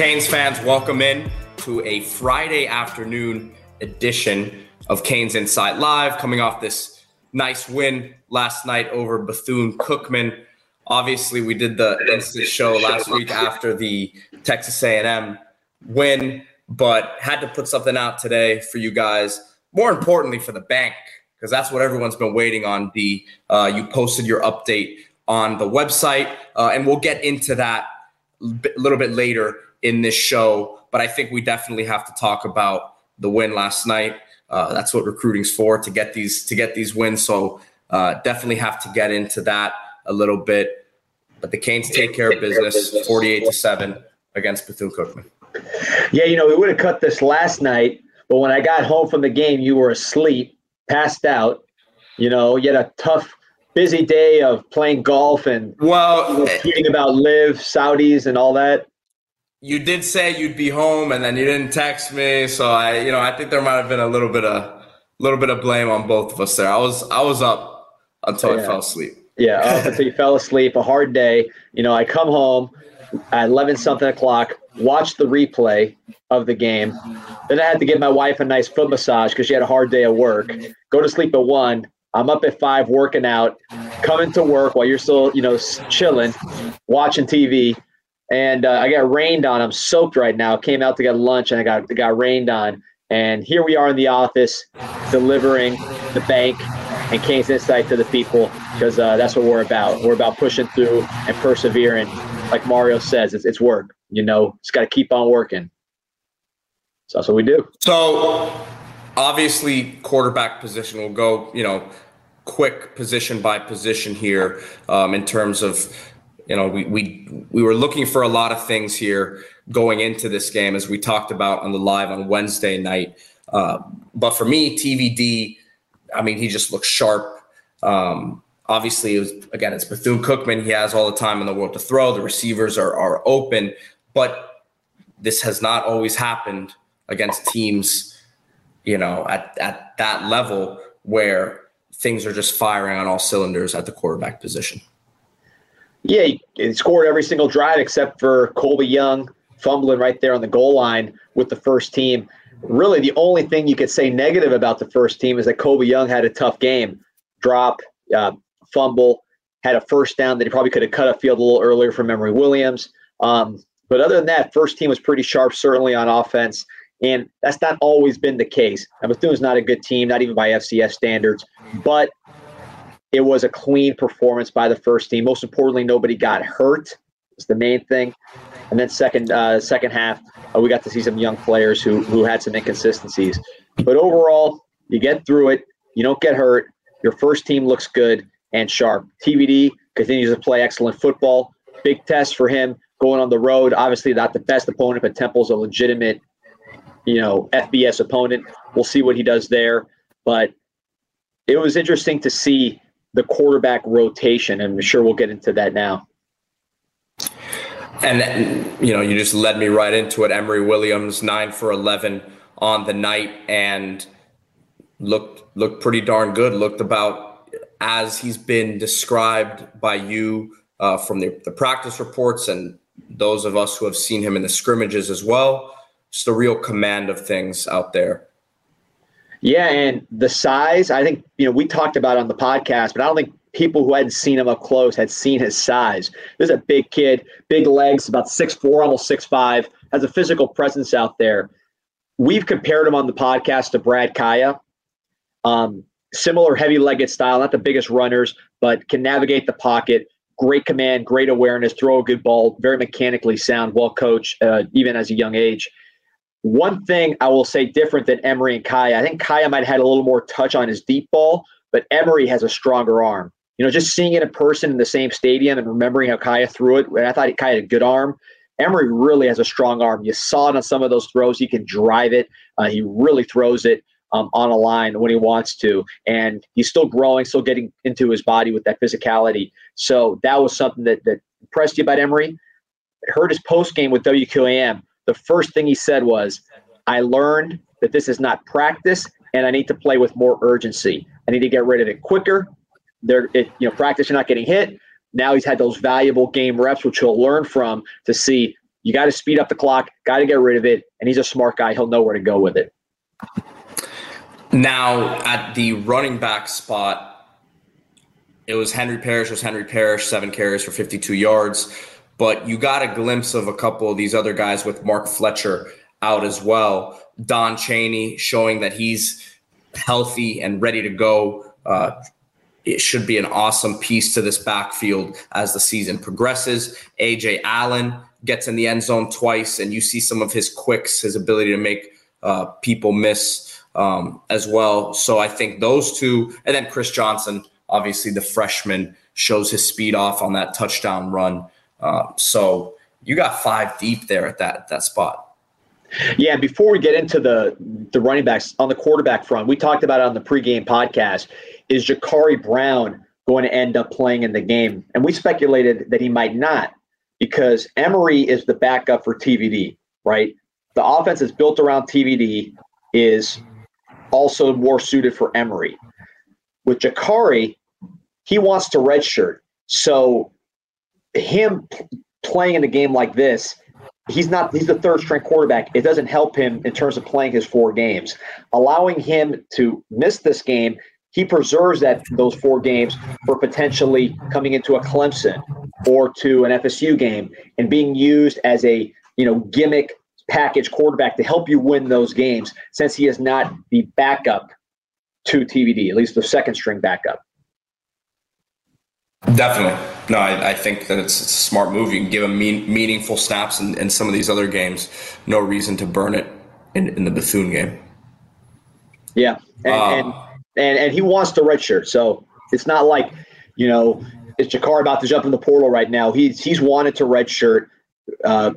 Canes fans, welcome in to a Friday afternoon edition of Canes Insight Live, coming off this nice win last night over Bethune Cookman. Obviously, we did the instant show last week after the Texas A&M win, but had to put something out today for you guys. More importantly, for the bank, because that's what everyone's been waiting on. The uh, you posted your update on the website, uh, and we'll get into that a little bit later in this show. But I think we definitely have to talk about the win last night. Uh, that's what recruiting's for to get these to get these wins. So uh, definitely have to get into that a little bit. But the Canes take care of business, forty-eight to seven against Bethune Cookman. Yeah, you know we would have cut this last night, but when I got home from the game, you were asleep, passed out. You know, you had a tough, busy day of playing golf and well, know, tweeting about LIV Saudis, and all that you did say you'd be home and then you didn't text me so i you know i think there might have been a little bit of little bit of blame on both of us there. I was i was up until yeah. i fell asleep. Yeah up until you fell asleep a hard day. You know i come home at 11 something o'clock watch the replay of the game. Then i had to give my wife a nice foot massage because she had a hard day at work. Go to sleep at one. I'm up at five working out coming to work while you're still you know chilling watching tv and uh, I got rained on. I'm soaked right now. Came out to get lunch and I got got rained on. And here we are in the office delivering the bank and Canes Insight to the people because uh, that's what we're about. We're about pushing through and persevering. Like Mario says, it's, it's work. You know, it's got to keep on working. So that's what we do. So obviously, quarterback position will go, you know, quick position by position here um, in terms of you know, we we we were looking for a lot of things here going into this game, as we talked about on the live on Wednesday night. Uh, but for me, TVD, I mean, he just looks sharp. Um, obviously, it was, again, it's Bethune Cookman. He has all the time in the world to throw. The receivers are are open, but this has not always happened against teams, you know, at at that level where things are just firing on all cylinders at the quarterback position. Yeah, he scored every single drive except for Colby Young fumbling right there on the goal line with the first team. Really, the only thing you could say negative about the first team is that Colby Young had a tough game. Drop, uh, fumble, had a first down that he probably could have cut a field a little earlier from Emory Williams. Um, but other than that, first team was pretty sharp, certainly on offense. And that's not always been the case. Now, Bethune's not a good team, not even by FCS standards. But it was a clean performance by the first team. Most importantly, nobody got hurt. Is the main thing. And then second uh, second half, uh, we got to see some young players who who had some inconsistencies. But overall, you get through it. You don't get hurt. Your first team looks good and sharp. TVD continues to play excellent football. Big test for him going on the road. Obviously, not the best opponent, but Temple's a legitimate, you know, FBS opponent. We'll see what he does there. But it was interesting to see the quarterback rotation. And I'm sure we'll get into that now. And, you know, you just led me right into it. Emory Williams, nine for 11 on the night and looked, looked pretty darn good. Looked about as he's been described by you uh, from the, the practice reports and those of us who have seen him in the scrimmages as well. Just a real command of things out there. Yeah, and the size, I think, you know, we talked about on the podcast, but I don't think people who hadn't seen him up close had seen his size. This is a big kid, big legs, about six four, almost six five, has a physical presence out there. We've compared him on the podcast to Brad Kaaya. Um, similar heavy legged style, not the biggest runners, but can navigate the pocket. Great command, great awareness, throw a good ball, very mechanically sound, well coached, uh, even as a young age. One thing I will say different than Emory and Kaaya, I think Kaaya might have had a little more touch on his deep ball, but Emory has a stronger arm. You know, just seeing it in person in the same stadium and remembering how Kaaya threw it, and I thought Kaaya had a good arm. Emory really has a strong arm. You saw it on some of those throws. He can drive it. Uh, he really throws it um, on a line when he wants to. And he's still growing, still getting into his body with that physicality. So that was something that, that impressed you about Emory. I heard his post game with WQAM the first thing he said was, I learned that this is not practice and I need to play with more urgency. I need to get rid of it quicker. There, it, you know, practice, you're not getting hit. Now he's had those valuable game reps, which he'll learn from to see You got to speed up the clock, got to get rid of it. And he's a smart guy. He'll know where to go with it. Now, at the running back spot, it was Henry Parrish, was Henry Parrish, seven carries for 52 yards. But you got a glimpse of a couple of these other guys with Mark Fletcher out as well. Don Chaney showing that he's healthy and ready to go. Uh, it should be an awesome piece to this backfield as the season progresses. AJ Allen gets in the end zone twice, and you see some of his quicks, his ability to make uh, people miss um, as well. So I think those two, and then Chris Johnson, obviously the freshman, shows his speed off on that touchdown run. Uh, so you got five deep there at that that spot. Yeah, before we get into the the running backs on the quarterback front, we talked about it on the pregame podcast. Is Jacurri Brown going to end up playing in the game? And we speculated that he might not because Emory is the backup for TVD, right? The offense is built around TVD is also more suited for Emory. With Jacurri, he wants to redshirt. So him playing in a game like this he's not he's the third string quarterback. It doesn't help him in terms of playing his four games. Allowing him to miss this game he preserves that those four games for potentially coming into a clemson or to an fsu game and being used as a you know gimmick package quarterback to help you win those games since he is not the backup to tvd at least the second string backup Definitely. No, I, I think that it's, it's, a smart move. You can give him mean, meaningful snaps in, in some of these other games. No reason to burn it in, in the Bethune game. Yeah. And, um, and, and, and, he wants the red shirt. So it's not like, you know, is Jacurri about to jump in the portal right now? He's, he's wanted to red shirt. Uh,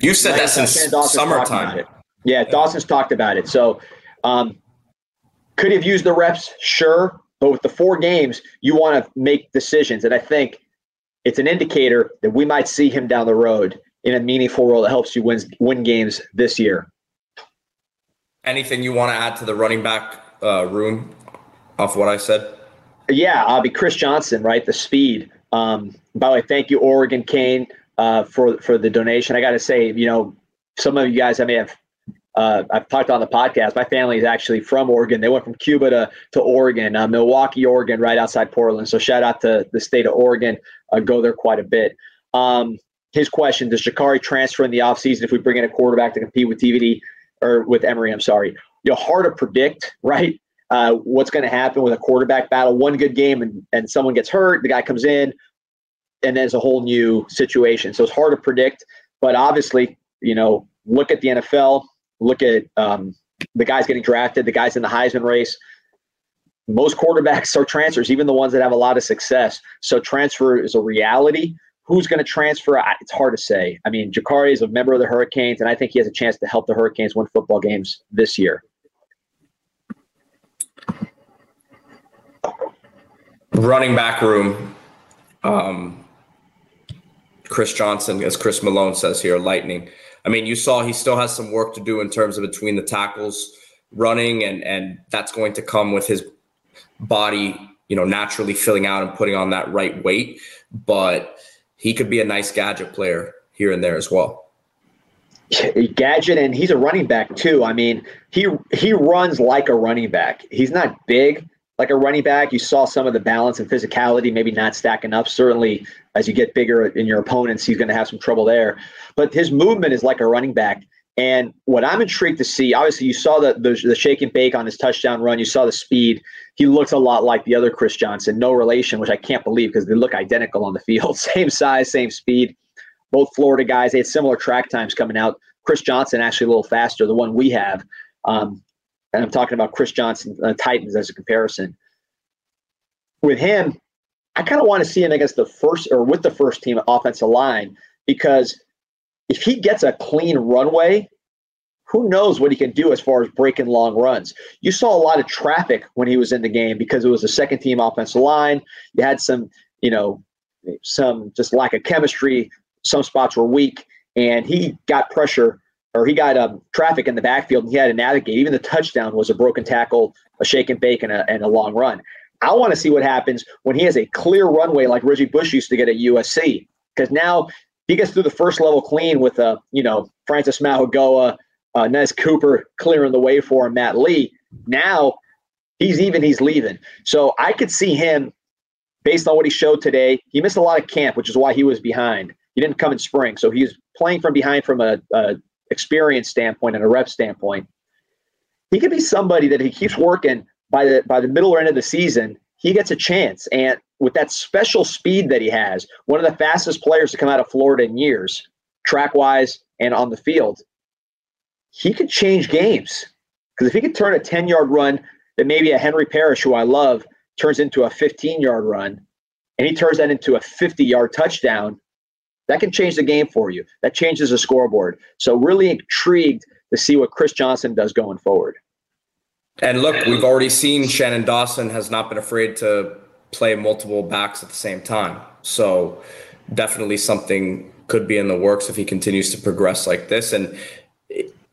you said that since summertime. Yeah, Dawson's talked about it. So um, could he have used the reps? Sure. But with the four games, you want to make decisions. And I think it's an indicator that we might see him down the road in a meaningful role that helps you win, win games this year. Anything you want to add to the running back uh, room off what I said? Yeah, I'll be Chris Johnson, right? The speed. Um, by the way, thank you, Oregon Kane, uh, for for the donation. I got to say, you know, some of you guys I may have uh, I've talked on the podcast. My family is actually from Oregon. They went from Cuba to to Oregon, uh, Milwaukie, Oregon, right outside Portland. So shout out to the state of Oregon. Uh, go there quite a bit. Um, his question: Does Jacurri transfer in the offseason if we bring in a quarterback to compete with TVD or with Emory? I'm sorry. You know, hard to predict, right? Uh, what's going to happen with a quarterback battle? One good game and and someone gets hurt, the guy comes in, and there's a whole new situation. So it's hard to predict. But obviously, you know, look at the NFL look at um, the guys getting drafted, the guys in the Heisman race. Most quarterbacks are transfers, even the ones that have a lot of success. So transfer is a reality. Who's going to transfer? It's hard to say. I mean, Jacurri is a member of the Hurricanes, and I think he has a chance to help the Hurricanes win football games this year. Running back room. Um, Chris Johnson, as Chris Malone says here, lightning. I mean, you saw he still has some work to do in terms of between the tackles running, and and that's going to come with his body, you know, naturally filling out and putting on that right weight. But he could be a nice gadget player here and there as well. Gadget, and he's a running back too. I mean, he he runs like a running back. He's not big, like a running back. You saw some of the balance and physicality, maybe not stacking up. Certainly, as you get bigger in your opponents, he's going to have some trouble there. But his movement is like a running back. And what I'm intrigued to see, obviously, you saw the, the, the shake and bake on his touchdown run. You saw the speed. He looks a lot like the other Chris Johnson, no relation, which I can't believe because they look identical on the field. same size, same speed. Both Florida guys. They had similar track times coming out. Chris Johnson actually a little faster, the one we have. Um, and I'm talking about Chris Johnson uh, Titans as a comparison. With him, I kind of want to see him against the first or with the first team offensive line because if he gets a clean runway, who knows what he can do as far as breaking long runs. You saw a lot of traffic when he was in the game because it was a second team offensive line. You had some, you know, some just lack of chemistry. Some spots were weak, and he got pressure or he got um, traffic in the backfield and he had to navigate. Even the touchdown was a broken tackle, a shake and bake, and a, and a long run. I want to see what happens when he has a clear runway like Reggie Bush used to get at USC, because now he gets through the first level clean with uh, you know, Francis Mauigoa, uh, Nez Cooper clearing the way for him, Matt Lee. Now he's even, he's leaving. So I could see him based on what he showed today. He missed a lot of camp, which is why he was behind. He didn't come in spring, so he's playing from behind from a, a experience standpoint and a rep standpoint. He could be somebody that he keeps working by the by the middle or end of the season. He gets a chance, and with that special speed that he has, one of the fastest players to come out of Florida in years, track wise and on the field, he could change games. Because if he could turn a 10 yard run that maybe a Henry Parrish, who I love, turns into a 15 yard run, and he turns that into a 50 yard touchdown, that can change the game for you. That changes the scoreboard. So, really intrigued to see what Chris Johnson does going forward. And look, we've already seen Shannon Dawson has not been afraid to play multiple backs at the same time. So, definitely something could be in the works if he continues to progress like this. And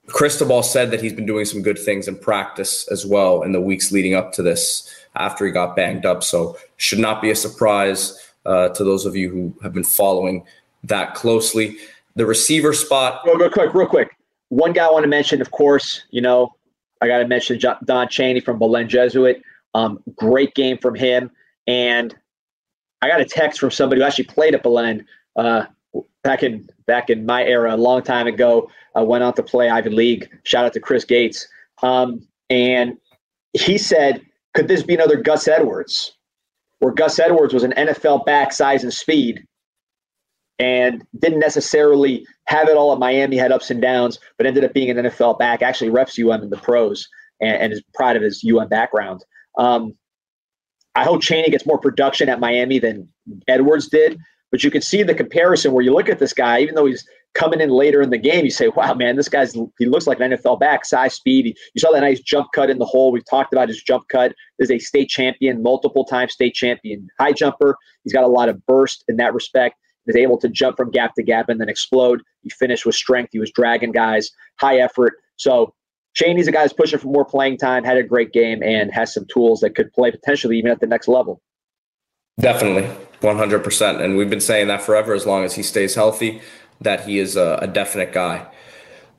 Cristobal said that he's been doing some good things in practice as well in the weeks leading up to this after he got banged up. So should not be a surprise uh, to those of you who have been following that closely. The receiver spot. Real, real quick, real quick. One guy I want to mention, of course, you know, I got to mention Don Chaney from Belen Jesuit. Um, great game from him. And I got a text from somebody who actually played at Belen uh, back in back in my era, a long time ago. I went on to play Ivy League. Shout out to Chris Gates. Um, and he said, could this be another Gus Edwards? Where Gus Edwards was an NFL back size and speed and didn't necessarily have it all at Miami, had ups and downs, but ended up being an NFL back, actually reps UM in the pros and, and is proud of his UM background. Um, I hope Chaney gets more production at Miami than Edwards did, but you can see the comparison where you look at this guy, even though he's coming in later in the game, you say, wow, man, this guy's, he looks like an NFL back, size, speed. He, you saw that nice jump cut in the hole. We've talked about his jump cut. Is a state champion, multiple time state champion high jumper. He's got a lot of burst in that respect. He's able to jump from gap to gap and then explode. He finished with strength. He was dragging guys, high effort. So Chaney's a guy who's pushing for more playing time, had a great game, and has some tools that could play potentially even at the next level. Definitely, 100%. And we've been saying that forever as long as he stays healthy, that he is a, a definite guy.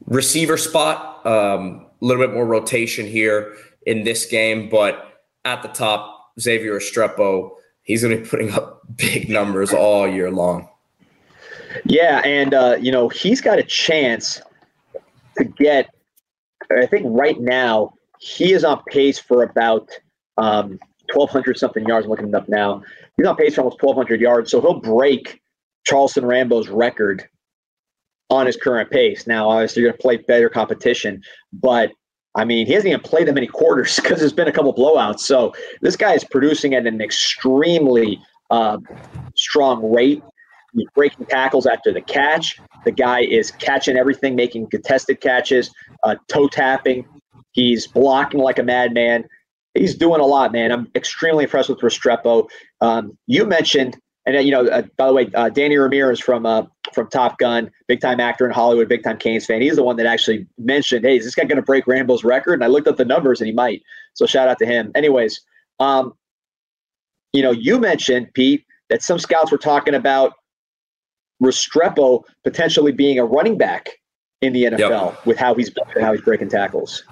Receiver spot, um, a little bit more rotation here in this game, but at the top, Xavier Restrepo, he's going to be putting up big numbers all year long. Yeah, and uh, you know he's got a chance to get. I think right now he is on pace for about um, 1,200 something yards. I'm looking it up now. He's on pace for almost 1,200 yards, so he'll break Charleston Rambo's record on his current pace. Now, obviously, you're going to play better competition, but I mean, he hasn't even played that many quarters because there's been a couple blowouts. So this guy is producing at an extremely uh, strong rate. He's breaking tackles after the catch. The guy is catching everything, making contested catches, uh, toe tapping. He's blocking like a madman. He's doing a lot, man. I'm extremely impressed with Restrepo. Um, you mentioned, and you know, uh, by the way, uh, Danny Ramirez from uh, from Top Gun, big time actor in Hollywood, big time Canes fan. He's the one that actually mentioned, "Hey, is this guy going to break Rambo's record?" And I looked up the numbers, and he might. So shout out to him. Anyways, um, you know, you mentioned Pete that some scouts were talking about Restrepo potentially being a running back in the NFL yep. with how he's how he's breaking tackles.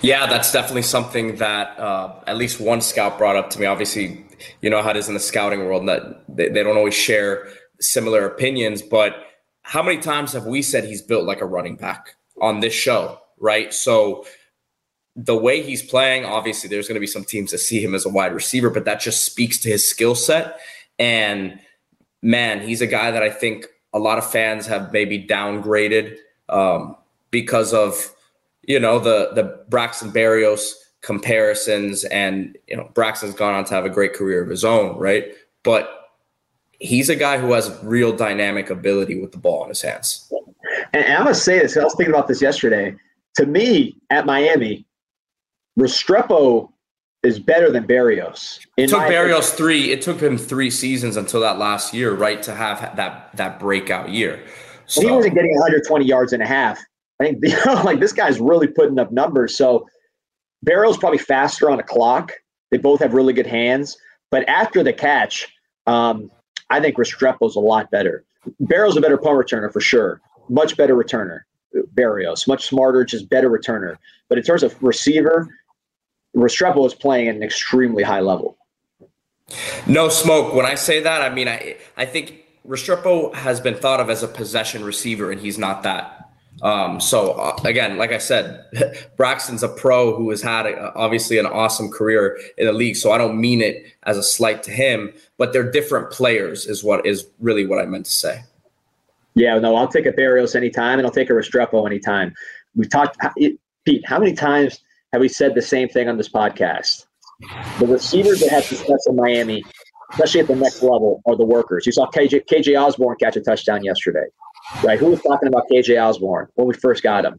Yeah, that's definitely something that uh, at least one scout brought up to me. Obviously, you know how it is in the scouting world that they, they don't always share similar opinions, but how many times have we said he's built like a running back on this show, right? So the way he's playing, obviously, there's going to be some teams that see him as a wide receiver, but that just speaks to his skill set. And man, he's a guy that I think a lot of fans have maybe downgraded um, because of you know the the Braxton Berrios comparisons, and you know Braxton's gone on to have a great career of his own, right? But he's a guy who has real dynamic ability with the ball in his hands. And, I'm gonna say this. I was thinking about this yesterday. To me, at Miami, Restrepo is better than Berrios. It took Berrios opinion. three. It took him three seasons until that last year, right, to have that that breakout year. So, he wasn't getting 120 yards and a half. I think you know, like this guy's really putting up numbers. So Berrios probably faster on a clock. They both have really good hands, but after the catch, um, I think Restrepo's a lot better. Barrow's a better punt returner for sure. Much better returner. Berrios, much smarter, just better returner. But in terms of receiver, Restrepo is playing at an extremely high level. No smoke. When I say that, I mean I I think Restrepo has been thought of as a possession receiver, and he's not that. Um, so uh, again, like I said, Braxton's a pro who has had a, obviously an awesome career in the league. So I don't mean it as a slight to him, but they're different players, is what is really what I meant to say. Yeah, no, I'll take a Berrios anytime, and I'll take a Restrepo anytime. We've talked, Pete. How many times have we said the same thing on this podcast? The receivers that have success in Miami, especially at the next level, are the workers. You saw KJ, KJ Osborn catch a touchdown yesterday, right? Who was talking about KJ Osborn when we first got him?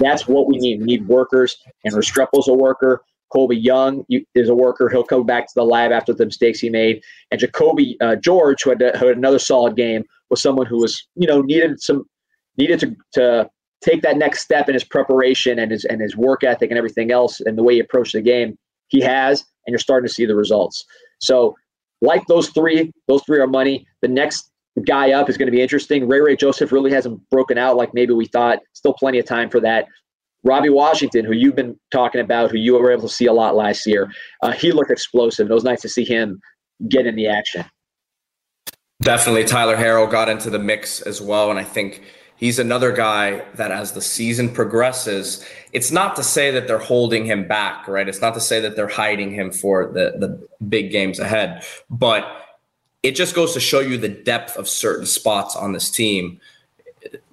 That's what we need. We need workers, and Restrepo's a worker. Colby Young is a worker. He'll come back to the lab after the mistakes he made. And Jacoby uh, George, who had, who had another solid game, was someone who was, you know, needed some needed to, to take that next step in his preparation and his and his work ethic and everything else and the way he approached the game. He has, and you're starting to see the results. So, like those three, those three are money. The next guy up is going to be interesting. Ray Ray Joseph really hasn't broken out like maybe we thought. Still plenty of time for that. Robbie Washington, who you've been talking about, who you were able to see a lot last year, uh, he looked explosive. It was nice to see him get in the action. Definitely, Tyler Harrell got into the mix as well, and I think he's another guy that as the season progresses, it's not to say that they're holding him back, right? It's not to say that they're hiding him for the the big games ahead, but it just goes to show you the depth of certain spots on this team.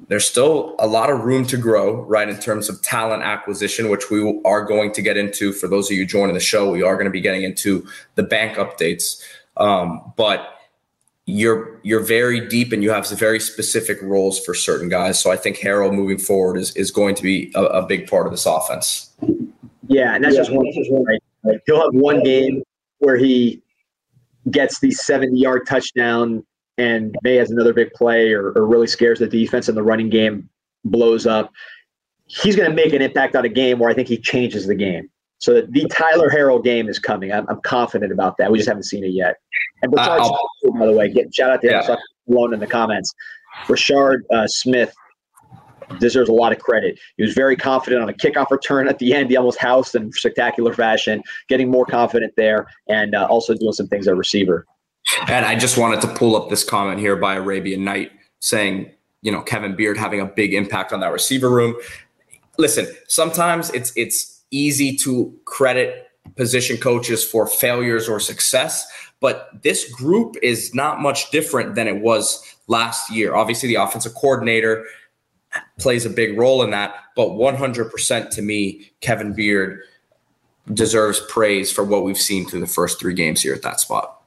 There's still a lot of room to grow, right, in terms of talent acquisition, which we are going to get into. For those of you joining the show, we are going to be getting into the bank updates. Um, but you're you're very deep and you have very specific roles for certain guys. So I think Harrell moving forward is is going to be a, a big part of this offense. Yeah, and that's yeah, just one. Right? He'll have one game where he gets the 70 yard touchdown and May has another big play or, or really scares the defense and the running game blows up. He's going to make an impact on a game where I think he changes the game. So the Tyler Harrell game is coming. I'm, I'm confident about that. We just haven't seen it yet. And uh, by the way, get, shout out to yeah. him alone in the comments. Rashard uh, Smith deserves a lot of credit. He was very confident on a kickoff return at the end. He almost housed in spectacular fashion, getting more confident there, and uh, also doing some things at receiver. And I just wanted to pull up this comment here by Arabian Night saying, you know, Kevin Beard having a big impact on that receiver room. Listen, sometimes it's it's easy to credit position coaches for failures or success. But this group is not much different than it was last year. Obviously, the offensive coordinator plays a big role in that, but 100% to me, Kevin Beard deserves praise for what we've seen through the first three games here at that spot.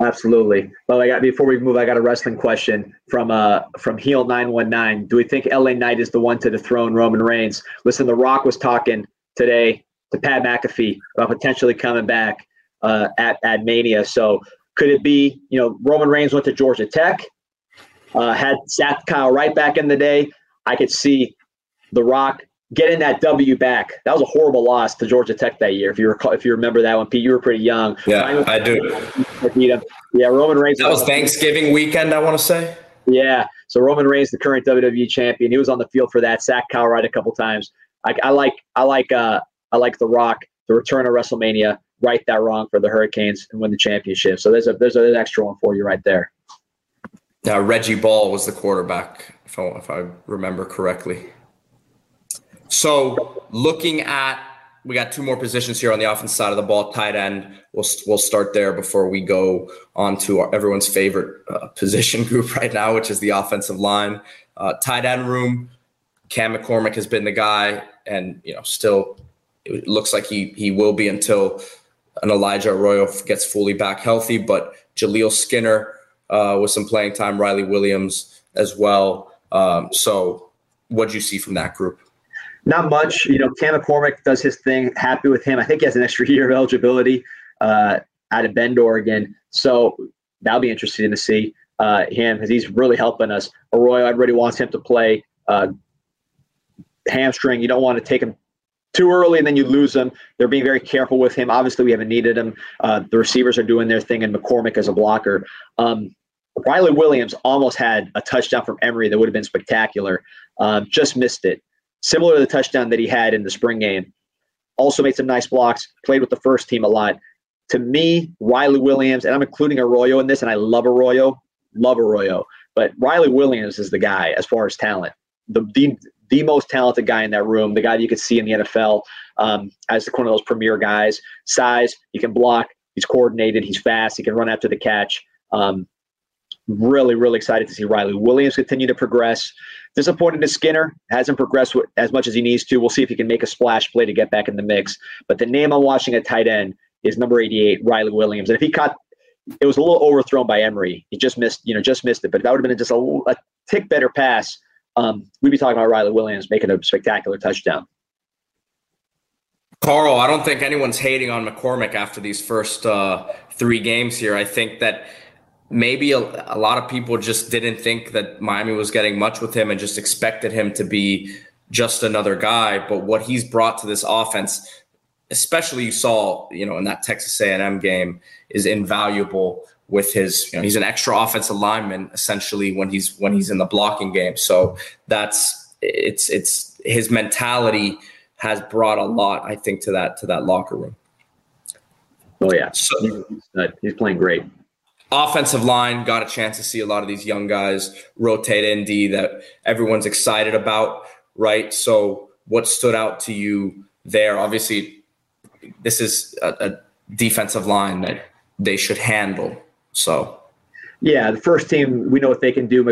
Absolutely. Well, I got before we move, I got a wrestling question from uh from Heel nine one nine. Do we think LA Knight is the one to dethrone Roman Reigns? Listen, The Rock was talking today to Pat McAfee about potentially coming back uh, at at Mania. So could it be you know Roman Reigns went to Georgia Tech, uh, had sat Kyle Wright back in the day. I could see The Rock getting that W back. That was a horrible loss to Georgia Tech that year. If you recall, if you remember that one, Pete, you were pretty young. Yeah, I do. Yeah, Roman Reigns. That was Thanksgiving weekend. I want to say. Yeah, so Roman Reigns, the current WWE champion, he was on the field for that. Sack Kyle Wright a couple times. I, I like, I like, uh, I like The Rock. The return of WrestleMania, right that wrong for the Hurricanes and win the championship. So there's a there's an extra one for you right there. Now Reggie Ball was the quarterback, if I, if I remember correctly. So looking at we got two more positions here on the offense side of the ball, tight end. We'll we'll start there before we go on to our, everyone's favorite uh, position group right now, which is the offensive line. Uh, tight end room. Cam McCormick has been the guy, and you know, still it looks like he he will be until an Elijah Arroyo gets fully back healthy. But Jaleel Skinner uh, with some playing time, Riley Williams as well. Um, so, what do you see from that group? Not much. You know, Cam McCormick does his thing. Happy with him. I think he has an extra year of eligibility uh, out of Bend, Oregon. So that'll be interesting to see uh, him because he's really helping us. Arroyo, everybody wants him to play. Uh, hamstring, you don't want to take him too early and then you lose him. They're being very careful with him. Obviously, we haven't needed him. Uh, the receivers are doing their thing, and McCormick as a blocker. Um, Riley Williams almost had a touchdown from Emory that would have been spectacular. Um, just missed it. Similar to the touchdown that he had in the spring game. Also made some nice blocks, played with the first team a lot. To me, Riley Williams, and I'm including Arroyo in this, and I love Arroyo, love Arroyo, but Riley Williams is the guy as far as talent. The, the, the most talented guy in that room, the guy that you could see in the NFL um, as one of those premier guys. Size, he can block, he's coordinated, he's fast, he can run after the catch. Um, really, really excited to see Riley Williams continue to progress. Disappointed to Skinner, hasn't progressed as much as he needs to. We'll see if he can make a splash play to get back in the mix. But the name I'm watching at tight end is number 88, Riley Williams. And if he caught, it was a little overthrown by Emory. He just missed, you know, just missed it. But that would have been just a, a tick better pass. Um, we'd be talking about Riley Williams making a spectacular touchdown. Carl, I don't think anyone's hating on McCormick after these first uh, three games here. I think that maybe a, a, lot of people just didn't think that Miami was getting much with him and just expected him to be just another guy. But what he's brought to this offense, especially you saw, you know, in that Texas A&M game, is invaluable. With his, you know, he's an extra offensive lineman essentially when he's when he's in the blocking game. So that's it's it's his mentality has brought a lot, I think, to that to that locker room. Oh yeah, so, he's, he's playing great offensive line got a chance to see a lot of these young guys rotate ND that everyone's excited about, right? So, what stood out to you there? Obviously, this is a, a defensive line that they should handle. So, yeah, the first team, we know what they can do.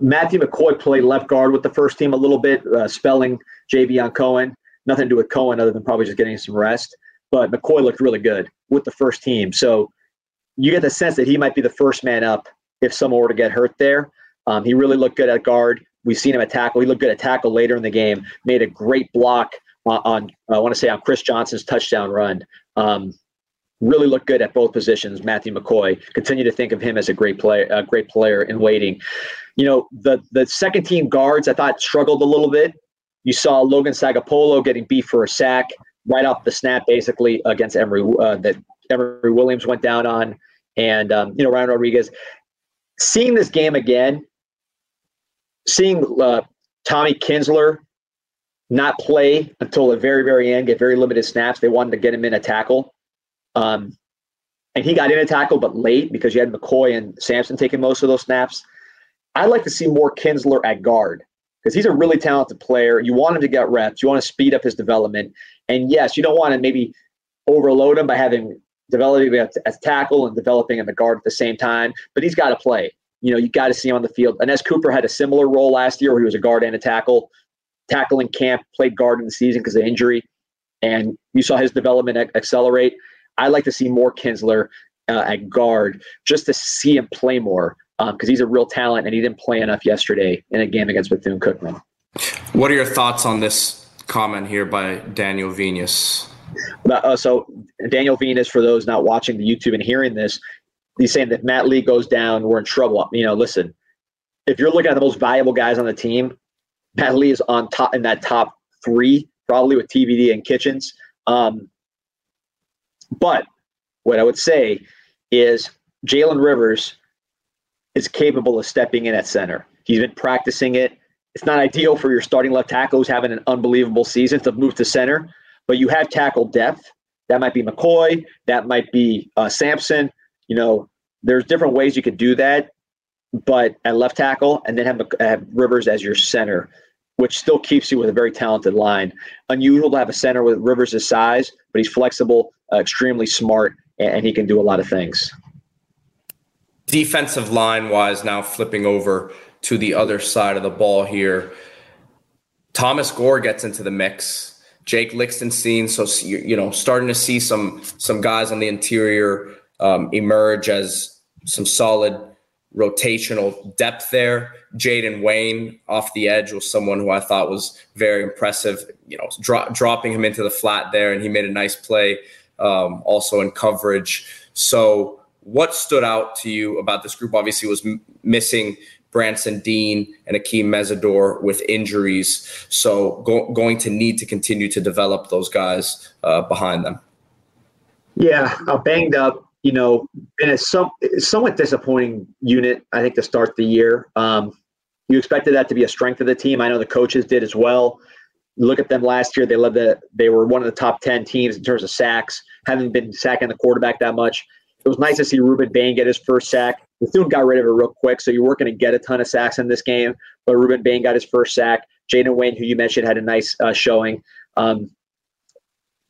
Matthew McCoy played left guard with the first team a little bit, uh, spelling Javion Cohen. Nothing to do with Cohen other than probably just getting some rest. But McCoy looked really good with the first team. So you get the sense that he might be the first man up if someone were to get hurt there. Um, he really looked good at guard. We've seen him at tackle. He looked good at tackle later in the game. Made a great block on, on I want to say on Chris Johnson's touchdown run. Um, really looked good at both positions. Matthew McCoy. Continue to think of him as a great player, a great player in waiting. You know, the the second team guards I thought struggled a little bit. You saw Logan Sagapolu getting beat for a sack right off the snap, basically against Emory. Uh, that Emory Williams went down on, and um, you know Ryan Rodriguez. Seeing this game again, seeing uh, Tommy Kinsler not play until the very very end, get very limited snaps. They wanted to get him in a tackle, um, and he got in a tackle, but late because you had McCoy and Sampson taking most of those snaps. I'd like to see more Kinsler at guard because he's a really talented player. You want him to get reps. You want to speed up his development. And yes, you don't want to maybe overload him by having developing as tackle and developing in the guard at the same time. But he's got to play. You know, you got to see him on the field. And as Cooper had a similar role last year where he was a guard and a tackle. Tackling camp, played guard in the season because of injury, and you saw his development accelerate. I like to see more Kinsler uh, at guard just to see him play more because um, he's a real talent and he didn't play enough yesterday in a game against Bethune Cookman. What are your thoughts on this comment here by Daniel Venus? Uh, so Daniel Venus, for those not watching the YouTube and hearing this, he's saying that Matt Lee goes down, we're in trouble. You know, listen, if you're looking at the most valuable guys on the team, Matt Lee is on top in that top three, probably with TVD and Kitchens. Um, but what I would say is Jalen Rivers is capable of stepping in at center. He's been practicing it. It's not ideal for your starting left tackle who's having an unbelievable season to move to center, but you have tackle depth. That might be McCoy. That might be uh, Sampson. You know, there's different ways you could do that, but at left tackle and then have, have Rivers as your center, which still keeps you with a very talented line. Unusual to have a center with Rivers' size, but he's flexible, extremely smart, and, and he can do a lot of things. Defensive line wise, now flipping over to the other side of the ball here. Thomas Gore gets into the mix. Jake Lichtenstein. So you know, starting to see some some guys on the interior um, emerge as some solid rotational depth there. Jayden Wayne off the edge was someone who I thought was very impressive. You know, dro- dropping him into the flat there, and he made a nice play um, also in coverage. So, what stood out to you about this group? Obviously, was m- missing Branson Deen and Akeem Mesidor with injuries. So go, going to need to continue to develop those guys uh, behind them. Yeah, uh, banged up. you know, been a some, somewhat disappointing unit, I think, to start the year. Um, you expected that to be a strength of the team. I know the coaches did as well. look at them last year; they led the. They were one of the top ten teams in terms of sacks. Haven't been sacking the quarterback that much. It was nice to see Rueben Bain get his first sack. Bethune got rid of it real quick, so you weren't going to get a ton of sacks in this game. But Rueben Bain got his first sack. Jayden Wayne, who you mentioned, had a nice uh, showing. Um,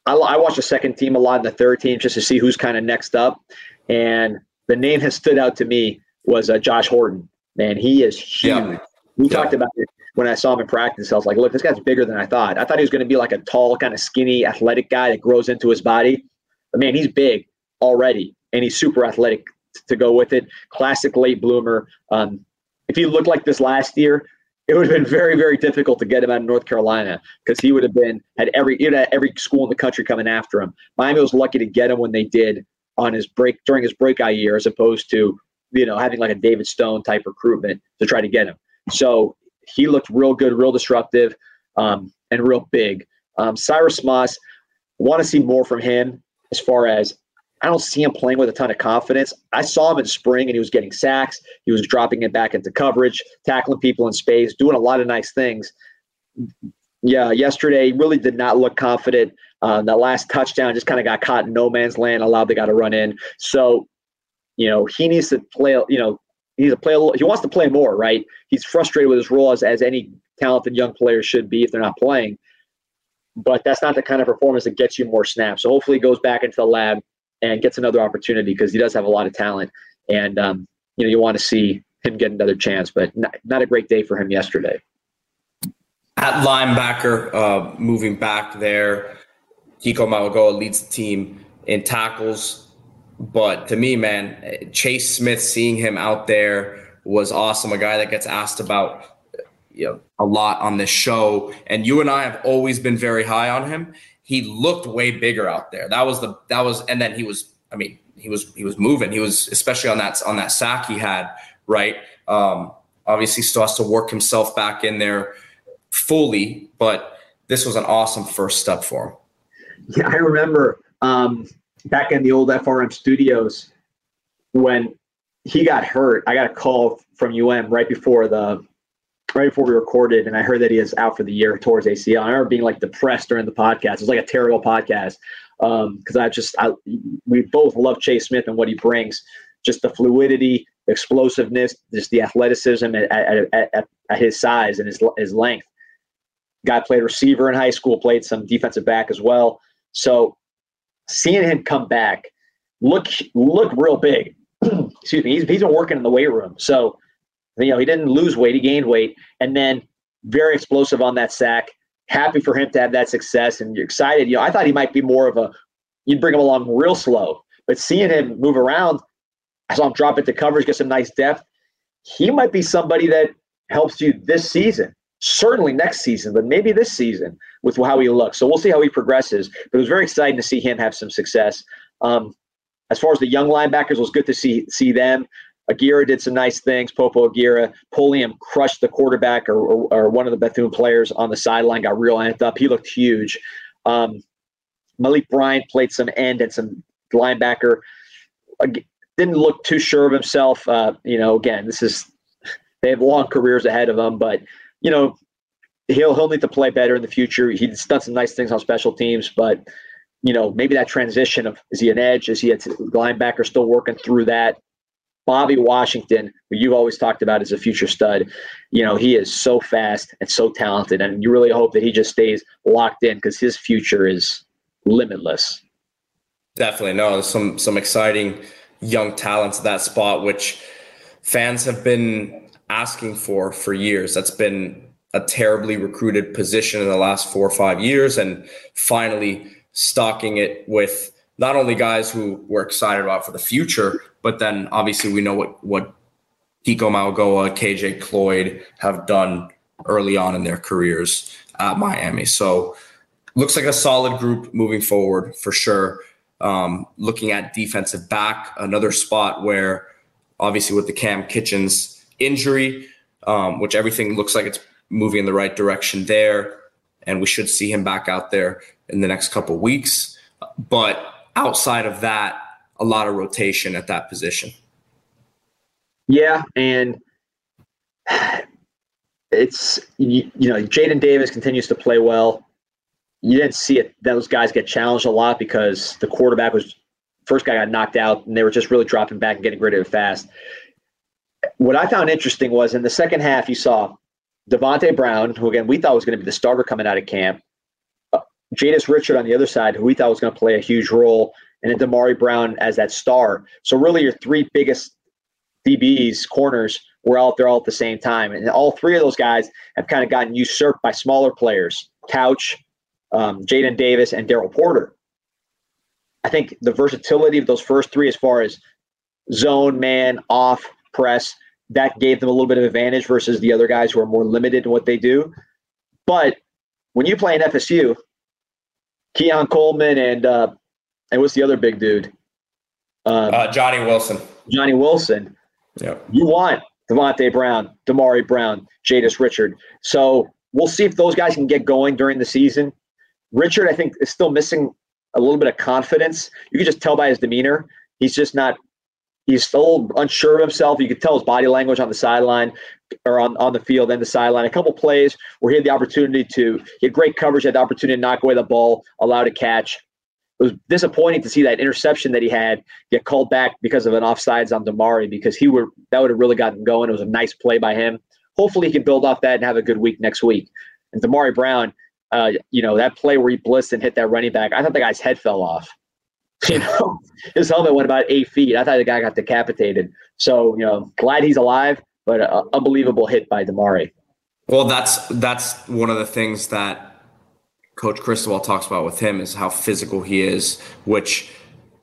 I, I watched the second team a lot and the third team just to see who's kind of next up. And the name has stood out to me was uh, Josh Horton. Man, he is huge. Yeah. We yeah. talked about it when I saw him in practice. I was like, look, this guy's bigger than I thought. I thought he was going to be like a tall, kind of skinny, athletic guy that grows into his body. But man, he's big already, and he's super athletic to go with it. Classic late bloomer. Um, if he looked like this last year, it would have been very, very difficult to get him out of North Carolina because he would have been had every had every school in the country coming after him. Miami was lucky to get him when they did on his break during his breakout year, as opposed to you know having like a David Stone type recruitment to try to get him. So he looked real good, real disruptive, um, and real big. Um, Cyrus Moss, want to see more from him as far as I don't see him playing with a ton of confidence. I saw him in spring and he was getting sacks. He was dropping it back into coverage, tackling people in space, doing a lot of nice things. Yeah, yesterday really did not look confident. Uh, that last touchdown just kind of got caught in no man's land, allowed the guy to run in. So, you know, he needs to play, you know, he needs to play a little, he wants to play more, right? He's frustrated with his role as, as any talented young player should be if they're not playing. But that's not the kind of performance that gets you more snaps. So hopefully he goes back into the lab and gets another opportunity because he does have a lot of talent. And um, you know, you want to see him get another chance, but not, not a great day for him yesterday. At linebacker, uh, moving back there, Kiko Mauigoa leads the team in tackles. But to me, man, Chase Smith, seeing him out there was awesome. A guy that gets asked about you know a lot on this show, and you and I have always been very high on him he looked way bigger out there. That was the that was and then he was I mean he was he was moving. He was especially on that on that sack he had right. Um, obviously still has to work himself back in there fully, but this was an awesome first step for him. Yeah, I remember um, back in the old FRM studios when he got hurt. I got a call from UM right before the right before we recorded, and I heard that he is out for the year towards ACL. I remember being like depressed during the podcast. It was like a terrible podcast because um, I just I, we both love Chase Smith and what he brings, just the fluidity, explosiveness, just the athleticism at, at, at, at his size and his his length. Guy played receiver in high school, played some defensive back as well. So seeing him come back, look look real big. Excuse me, he's, he's been working in the weight room. So you know, he didn't lose weight; he gained weight, and then very explosive on that sack. Happy for him to have that success, and you're excited. You know, I thought he might be more of a you'd bring him along real slow, but seeing him move around, I saw him drop into coverage, get some nice depth. He might be somebody that helps you this season. Certainly next season, but maybe this season with how he looks. So we'll see how he progresses. But it was very exciting to see him have some success. Um, as far as the young linebackers, it was good to see see them. Aguirre did some nice things. Popo Aguirre, Pulliam crushed the quarterback or, or, or, one of the Bethune players on the sideline, got real amped up. He looked huge. Um, Malik Bryant played some end and some linebacker. Didn't look too sure of himself. Uh, you know, again, this is they have long careers ahead of them, but you know, he'll he'll need to play better in the future. He's done some nice things on special teams, but you know, maybe that transition of is he an edge? Is he a linebacker? Still working through that. Bobby Washington, who you've always talked about as a future stud, you know, he is so fast and so talented. And you really hope that he just stays locked in because his future is limitless. Definitely. No, there's some some exciting young talents at that spot, which fans have been asking for for years. That's been a terribly recruited position in the last four or five years. And finally stocking it with not only guys who we're excited about for the future, but then obviously we know what what Kiko Mauigoa, KJ Cloyd have done early on in their careers at Miami. So looks like a solid group moving forward for sure. Um, looking at defensive back, another spot where obviously with the Cam Kitchens injury, um, which everything looks like it's moving in the right direction there, and we should see him back out there in the next couple weeks. But outside of that, a lot of rotation at that position. Yeah, and it's you, you know Jaden Davis continues to play well. You didn't see it; those guys get challenged a lot because the quarterback was first guy got knocked out, and they were just really dropping back and getting rid of it fast. What I found interesting was in the second half, you saw Davonte Brown, who again we thought was going to be the starter coming out of camp, uh, Jadis Richard on the other side, who we thought was going to play a huge role, and then Damari Brown as that star. So really, your three biggest DBs, corners, were out there all at the same time. And all three of those guys have kind of gotten usurped by smaller players Couch, um, Jaden Davis, and Daryl Porter. I think the versatility of those first three, as far as zone, man, off, press, that gave them a little bit of advantage versus the other guys who are more limited in what they do. But when you play in FSU, Keon Coleman and uh, and what's the other big dude? Um, uh, Johnny Wilson. Johnny Wilson. Yeah. You want Davonte Brown, Damari Brown, Jadis Richard. So we'll see if those guys can get going during the season. Richard, I think, is still missing a little bit of confidence. You can just tell by his demeanor. He's just not. He's still unsure of himself. You could tell his body language on the sideline or on, on the field and the sideline. A couple plays where he had the opportunity to get great coverage, had the opportunity to knock away the ball, allowed a catch was disappointing to see that interception that he had get called back because of an offsides on Damari because he would that would have really gotten going. It was a nice play by him. Hopefully he can build off that and have a good week next week. And Damari Brown, uh, you know, that play where he blitzed and hit that running back, I thought the guy's head fell off. You know, his helmet went about eight feet. I thought the guy got decapitated. So, you know, glad he's alive, but an unbelievable hit by Damari. Well, that's that's one of the things that Coach Cristobal talks about with him is how physical he is, which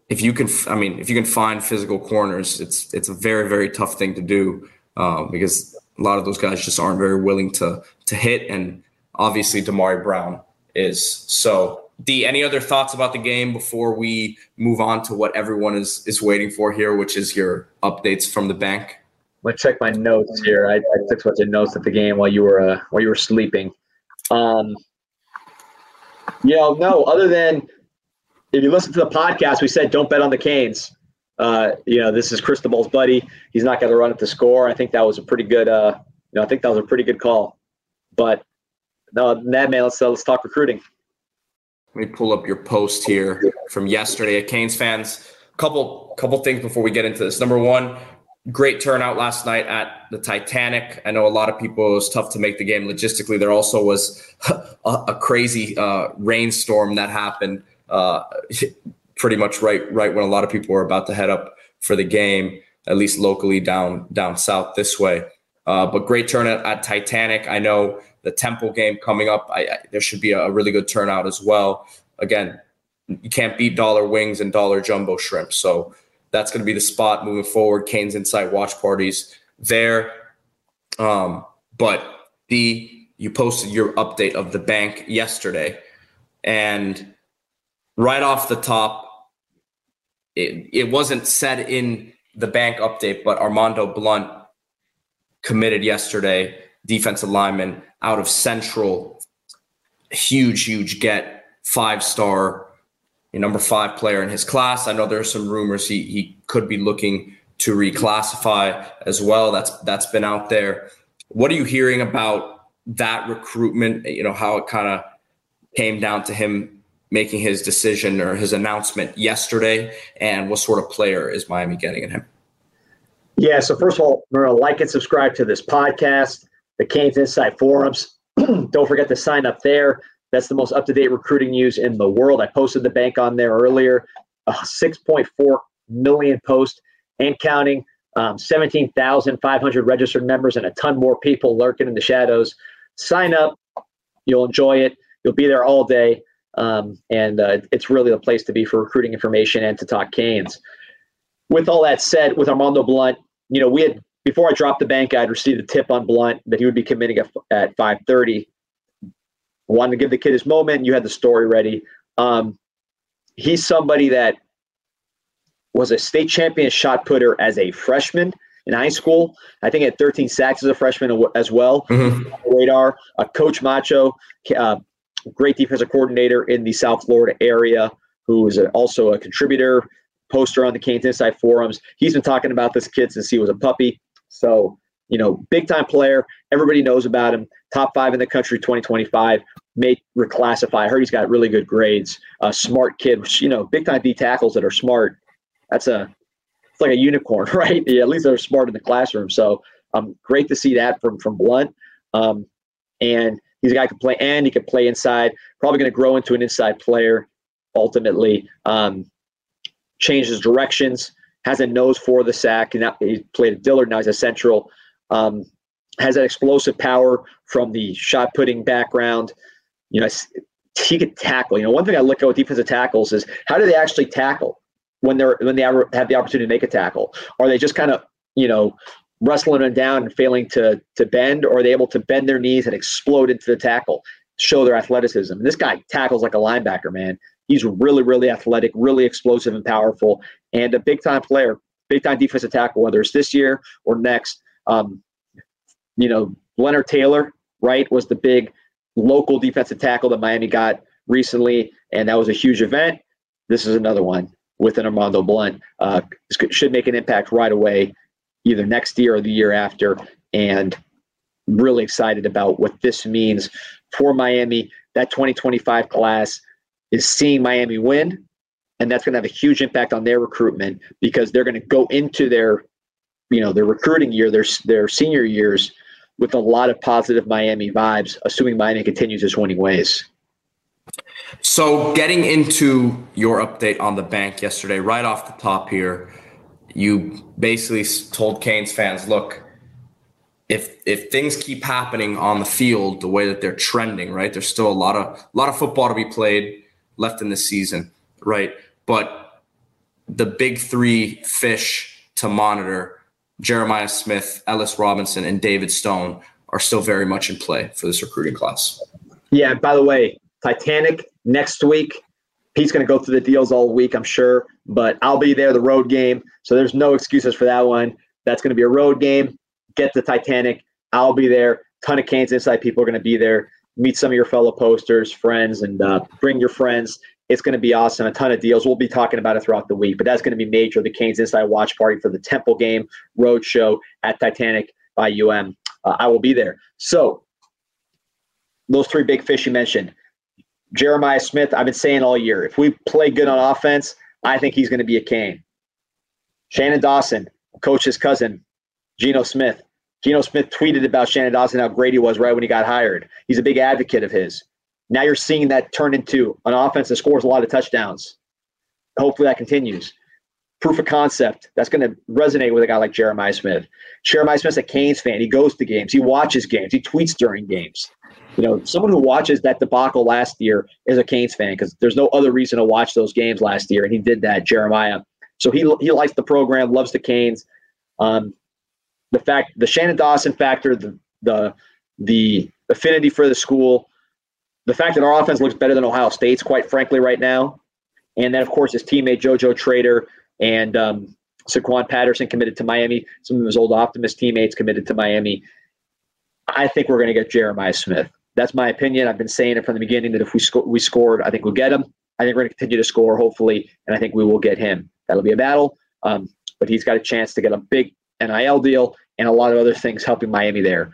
if you can, I mean, if you can find physical corners, it's it's a very very tough thing to do um, because a lot of those guys just aren't very willing to to hit, and obviously Damari Brown is. So, D, any other thoughts about the game before we move on to what everyone is is waiting for here, which is your updates from the bank? I'm gonna check my notes here. I, I took a bunch of notes at the game while you were uh, while you were sleeping. Um, you know, no, other than if you listen to the podcast, we said don't bet on the Canes. Uh, you know, this is Cristobal's buddy. He's not going to run at the score. I think that was a pretty good. Uh, you know, I think that was a pretty good call. But no, that man, let's uh, let's talk recruiting. Let me pull up your post here from yesterday at Canes fans. Couple couple things before we get into this. Number one, great turnout last night at the Titanic. I know a lot of people it was tough to make the game logistically. There also was a, a crazy uh, rainstorm that happened uh, pretty much right right when a lot of people were about to head up for the game, at least locally down down south this way. Uh, but great turnout at Titanic. I know the Temple game coming up. I, I, there should be a, a really good turnout as well. Again, you can't beat dollar wings and dollar jumbo shrimp. So that's going to be the spot moving forward. Canes Insight watch parties there. Um, but the you posted your update of the bank yesterday, and right off the top, it, it wasn't said in the bank update, but Armondo Blount committed yesterday, defensive lineman out of Central, huge, huge get, five star number five player in his class. I know there are some rumors he, he could be looking to reclassify as well. That's that's been out there. What are you hearing about that recruitment? You know how it kind of came down to him making his decision or his announcement yesterday, and what sort of player is Miami getting in him? Yeah. So first of all, remember like and subscribe to this podcast, the Canes Insight forums. Don't forget to sign up there. That's the most up to date recruiting news in the world. I posted the bank on there earlier. Uh, 6.4 million posts and counting. Um, 17,500 registered members and a ton more people lurking in the shadows. Sign up. You'll enjoy it. You'll be there all day. Um, and uh, it's really the place to be for recruiting information and to talk Canes. With all that said, with Armondo Blount, you know, we had before I dropped the bank, I'd received a tip on Blount that he would be committing at, at 5:30 wanted to give the kid his moment. You had the story ready. Um, he's somebody that was a state champion shot putter as a freshman in high school. I think had 13 sacks as a freshman as well. Mm-hmm. Radar, uh, Coach Macho, uh, great defensive coordinator in the South Florida area, who is a, also a contributor. poster on the Canes Insight forums. He's been talking about this kid since he was a puppy. So, you know, big time player. Everybody knows about him. Top five in the country 2025. May reclassify. I heard he's got really good grades. A smart kid, which, you know, big time D tackles that are smart. That's a, it's like a unicorn, right? Yeah, at least they're smart in the classroom. So, um, great to see that from from Blount. Um, and he's a guy who can play and he can play inside. Probably going to grow into an inside player ultimately. Um, changes directions, has a nose for the sack, and he played at Dillard. Now he's a central. Um, has that explosive power from the shot putting background. You know, he could tackle. You know, one thing I look at with defensive tackles is how do they actually tackle when they're when they have the opportunity to make a tackle? Are they just kind of you know wrestling them down and failing to to bend, or are they able to bend their knees and explode into the tackle, show their athleticism? And this guy tackles like a linebacker, man. He's really, really athletic, really explosive and powerful, and a big time player, big time defensive tackle, whether it's this year or next. Um, you know, Leonard Taylor, right, was the big local defensive tackle that Miami got recently, and that was a huge event. This is another one with an Armondo Blount. Uh, should make an impact right away, either next year or the year after. And really excited about what this means for Miami. That 2025 class is seeing Miami win, and that's going to have a huge impact on their recruitment because they're going to go into their, you know, their recruiting year, their their senior years, with a lot of positive Miami vibes, assuming Miami continues its winning ways. So, getting into your update on the bank yesterday, right off the top here, you basically told Canes fans, look, if if things keep happening on the field the way that they're trending, right? There's still a lot of a lot of football to be played left in the season, right? But the big three fish to monitor, Jeremiah Smith, Ellis Robinson, and David Stone, are still very much in play for this recruiting class. Yeah, by the way, Titanic next week. He's going to go through the deals all week, I'm sure, but I'll be there, the road game. So there's no excuses for that one. That's going to be a road game. Get the Titanic. I'll be there. Ton of Canes Insight people are going to be there. Meet some of your fellow posters, friends, and uh, bring your friends. It's going to be awesome. A ton of deals. We'll be talking about it throughout the week, but that's going to be major. The Canes Insight Watch Party for the Temple Game Road Show at Titanic by UM. Uh, I will be there. So, those three big fish you mentioned Jeremiah Smith, I've been saying all year, if we play good on offense, I think he's going to be a Cane. Shannon Dawson, coach's cousin, Geno Smith. Geno Smith tweeted about Shannon Dawson, how great he was right when he got hired. He's a big advocate of his. Now you're seeing that turn into an offense that scores a lot of touchdowns. Hopefully that continues. Proof of concept. That's going to resonate with a guy like Jeremiah Smith. Jeremiah Smith's a Canes fan. He goes to games. He watches games. He tweets during games. You know, someone who watches that debacle last year is a Canes fan because there's no other reason to watch those games last year, and he did that, Jeremiah. So he he likes the program, loves the Canes. Um, the fact, the Shannon Dawson factor, the the the affinity for the school, the fact that our offense looks better than Ohio State's, quite frankly, right now, and then of course his teammate JoJo Trader and um, Saquon Patterson committed to Miami. Some of his old Optimist teammates committed to Miami. I think we're going to get Jeremiah Smith. That's my opinion. I've been saying it from the beginning that if we sco- we scored, I think we'll get him. I think we're going to continue to score, hopefully, and I think we will get him. That'll be a battle, um, but he's got a chance to get a big NIL deal and a lot of other things helping Miami there.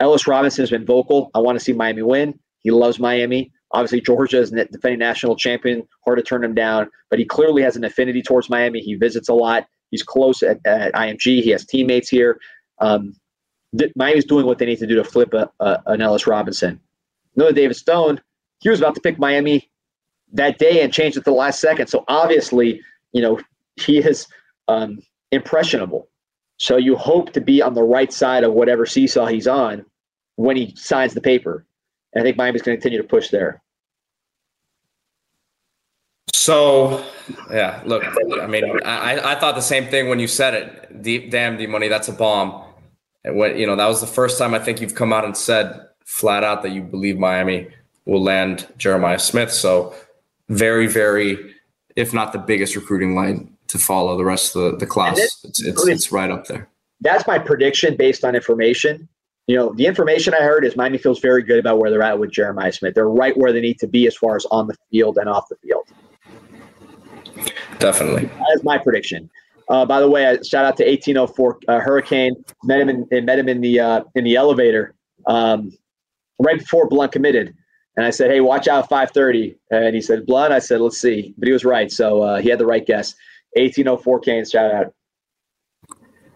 Ellis Robinson has been vocal. I want to see Miami win. He loves Miami. Obviously, Georgia is the defending national champion. Hard to turn him down, but he clearly has an affinity towards Miami. He visits a lot. He's close at, at IMG. He has teammates here. Um, Miami's doing what they need to do to flip a, a, an Ellis Robinson. Another David Stone, he was about to pick Miami that day and changed it to the last second. So obviously, you know, he is um, impressionable. So you hope to be on the right side of whatever seesaw he's on when he signs the paper. And I think Miami's going to continue to push there. So, yeah, look, I mean, I, I thought the same thing when you said it. Deep, damn, D money, that's a bomb. And when you know that was the first time I think you've come out and said flat out that you believe Miami will land Jeremiah Smith. So, very, very, if not the biggest recruiting line to follow the rest of the, the class. It's, it's, it's right up there. That's my prediction based on information. You know, the information I heard is Miami feels very good about where they're at with Jeremiah Smith. They're right where they need to be as far as on the field and off the field. definitely. That's my prediction. Uh, by the way, shout out to 1804 uh, Hurricane. Met him in, met him in the uh, in the elevator um, right before Blount committed, and I said, "Hey, watch out, 5:30." And he said, "Blount." I said, "Let's see," but he was right. So uh, he had the right guess. 1804 Kane. Shout out.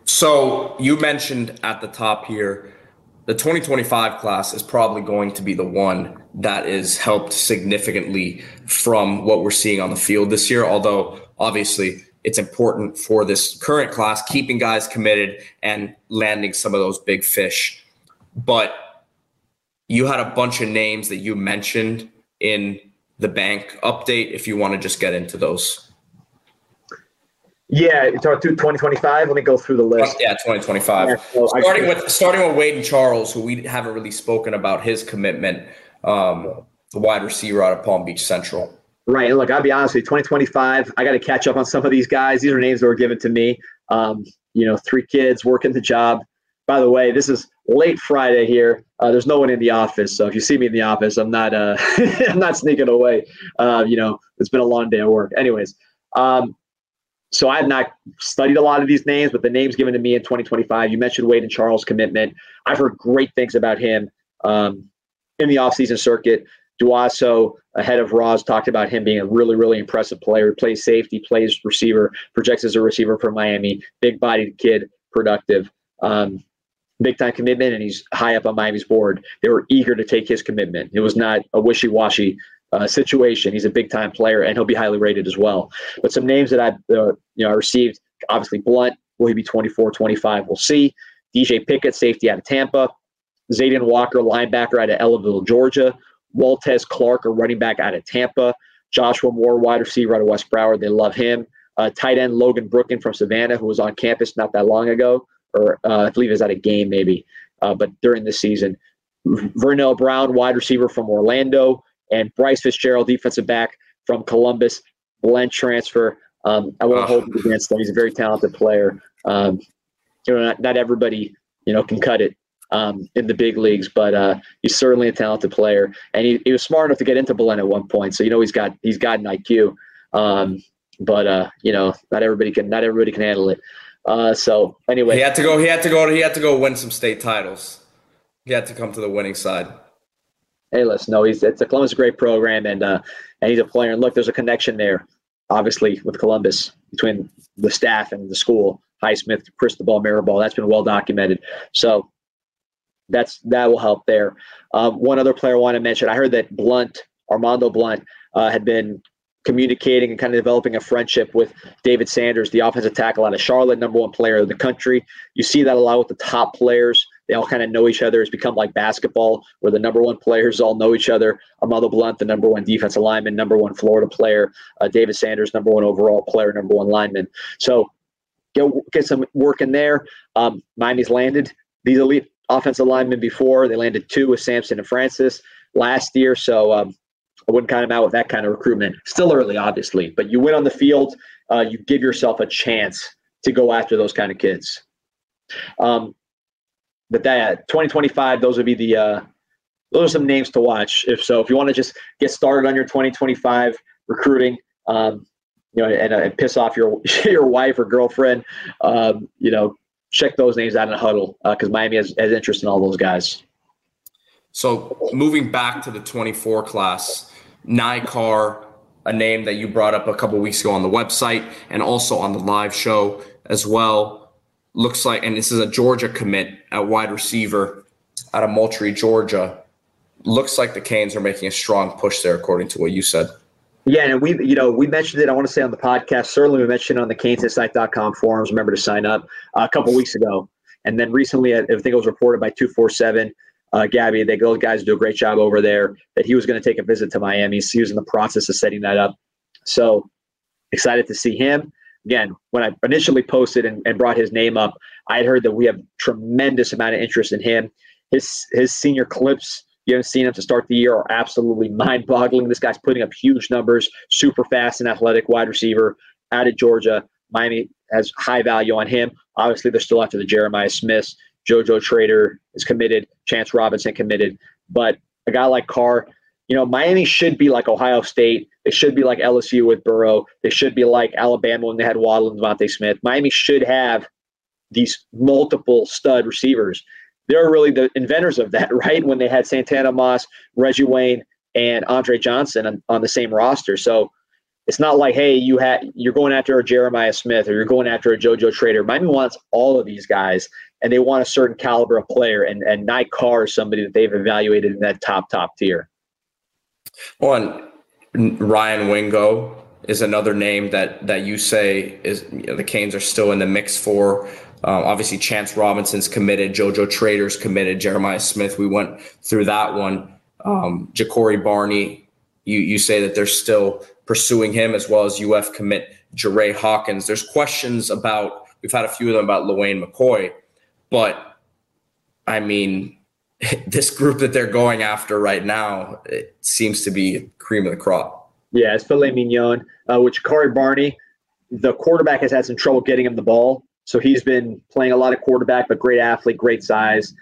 So you mentioned at the top here, the 2025 class is probably going to be the one that is helped significantly from what we're seeing on the field this year. Although obviously it's important for this current class, keeping guys committed and landing some of those big fish. But you had a bunch of names that you mentioned in the bank update. If you want to just get into those. Yeah, you talk to 2025. Let me go through the list. Yeah, 2025. Yeah, so starting with starting with Wade and Charles, who we haven't really spoken about his commitment, um, the wide receiver out of Palm Beach Central. Right. And look, I'll be honest with you, 2025, I got to catch up on some of these guys. These are names that were given to me. Um, you know, three kids working the job. By the way, this is late Friday here. Uh, there's no one in the office, so if you see me in the office, I'm not uh, I'm not sneaking away. Uh, you know, it's been a long day of work. Anyways, um, so I have not studied a lot of these names, but the names given to me in 2025, you mentioned Wade and Charles' commitment. I've heard great things about him um, in the offseason circuit. Duaso, ahead of Roz, talked about him being a really, really impressive player. Plays safety, plays receiver, projects as a receiver for Miami. Big bodied kid, productive. Um, big time commitment, and he's high up on Miami's board. They were eager to take his commitment. It was not a wishy washy uh, situation. He's a big time player, and he'll be highly rated as well. But some names that I, uh, you know, I received obviously Blount. Will he be 24, 25? We'll see. DJ Pickett, safety out of Tampa. Zayden Walker, linebacker out of Ellaville, Georgia. Waltez Clark, a running back out of Tampa. Joshua Moore, wide receiver out of West Broward. They love him. Uh, tight end Logan Brooken from Savannah, who was on campus not that long ago, or uh, I believe is at a game maybe, uh, but during the season. Vernell Brown, wide receiver from Orlando, and Bryce Fitzgerald, defensive back from Columbus, Belen transfer. Um, I won't hold him against him. He's a very talented player. Um, you know, not, not everybody you know can cut it um, in the big leagues, but uh, he's certainly a talented player, and he, he was smart enough to get into Belen at one point. So you know he's got he's got an IQ, um, but uh, you know not everybody can not everybody can handle it. Uh, so anyway, he had to go. He had to go. He had to go win some state titles. He had to come to the winning side. Hey, listen, no, he's it's a Columbus great program, and uh, and he's a player. And look, there's a connection there, obviously, with Columbus between the staff and the school. Highsmith, Cristobal, Mirabal. That's been well documented. So that's that will help there. Um, one other player I want to mention. I heard that Blount, Armondo Blount, uh, had been communicating and kind of developing a friendship with David Sanders, the offensive tackle out of Charlotte, number one player in the country. You see that a lot with the top players. They all kind of know each other. It's become like basketball, where the number one players all know each other. Armondo Blount, the number one defensive lineman, number one Florida player. Uh, David Sanders, number one overall player, number one lineman. So get, get some work in there. Um, Miami's landed these elite offensive linemen before. They landed two with Sampson and Francis last year. So um, I wouldn't count them out with that kind of recruitment. Still early, obviously, but you win on the field. Uh, you give yourself a chance to go after those kind of kids. Um, but that 2025, those would be the uh, those are some names to watch. If so, if you want to just get started on your 2025 recruiting, um, you know, and, uh, and, piss off your your wife or girlfriend, um, you know, check those names out in a huddle because uh, Miami has, has interest in all those guys. So moving back to the 24 class, Nick Carr, a name that you brought up a couple weeks ago on the website and also on the live show as well. Looks like, and this is a Georgia commit at wide receiver out of Moultrie, Georgia. Looks like the Canes are making a strong push there, according to what you said. Yeah, and we, you know, we mentioned it. I want to say on the podcast. Certainly, we mentioned on the CanesInsight.com forums. Remember to sign up uh, a couple weeks ago, and then recently, I think it was reported by two four seven. Uh, Gabby, they those guys do a great job over there. That he was going to take a visit to Miami. So he was in the process of setting that up. So excited to see him again. When I initially posted and, and brought his name up, I had heard that we have tremendous amount of interest in him. His his senior clips you haven't seen him to start the year are absolutely mind boggling. This guy's putting up huge numbers, super fast and athletic wide receiver out of Georgia. Miami has high value on him. Obviously, they're still after the Jeremiah Smiths. JoJo Trader is committed. Chance Robinson committed. But a guy like Carr, you know, Miami should be like Ohio State. They should be like LSU with Burrow. They should be like Alabama when they had Waddle and DeVonta Smith. Miami should have these multiple stud receivers. They're really the inventors of that, right? When they had Santana Moss, Reggie Wayne, and Andre Johnson on, on the same roster. So it's not like, hey, you had you're going after a Jeremiah Smith or you're going after a JoJo Trader. Miami wants all of these guys, and they want a certain caliber of player. And and Nick Carr is somebody that they've evaluated in that top top tier. One, Ryan Wingo is another name that that you say is you know, the Canes are still in the mix for. Um, obviously, Chance Robinson's committed, JoJo Trader's committed, Jeremiah Smith. We went through that one. Um, Ja'Cory Barney, you you say that they're still pursuing him as well as UF commit Jerray Hawkins. There's questions about, we've had a few of them about Lewayne McCoy, but I mean, this group that they're going after right now, it seems to be cream of the crop. Yeah, it's filet mignon. Uh, with Ja'Cory Barney, the quarterback has had some trouble getting him the ball. So he's been playing a lot of quarterback, but great athlete, great size.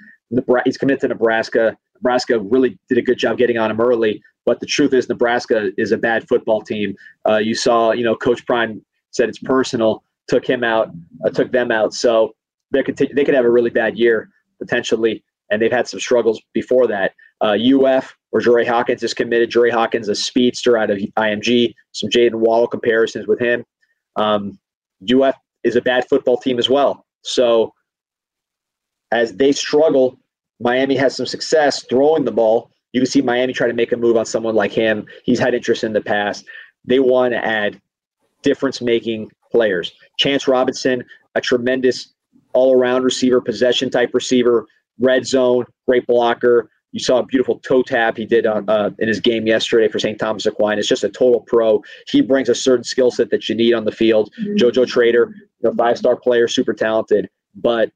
He's committed to Nebraska. Nebraska really did a good job getting on him early. But the truth is, Nebraska is a bad football team. Uh, you saw, you know, Coach Prime said it's personal, took him out, uh, took them out. So they could t- they could have a really bad year potentially, and they've had some struggles before that. Uh, UF where Jerray Hawkins is committed. Jerray Hawkins, a speedster out of IMG. Some Jaylen Waddle comparisons with him. Um, UF is a bad football team as well. So as they struggle, Miami has some success throwing the ball. You can see Miami try to make a move on someone like him. He's had interest in the past. They want to add difference making players. Chance Robinson, a tremendous all around receiver, possession type receiver, red zone, great blocker. You saw a beautiful toe tap he did on, uh, in his game yesterday for St. Thomas Aquinas. It's just a total pro. He brings a certain skill set that you need on the field. Mm-hmm. JoJo Trader, you know, five star player, super talented, but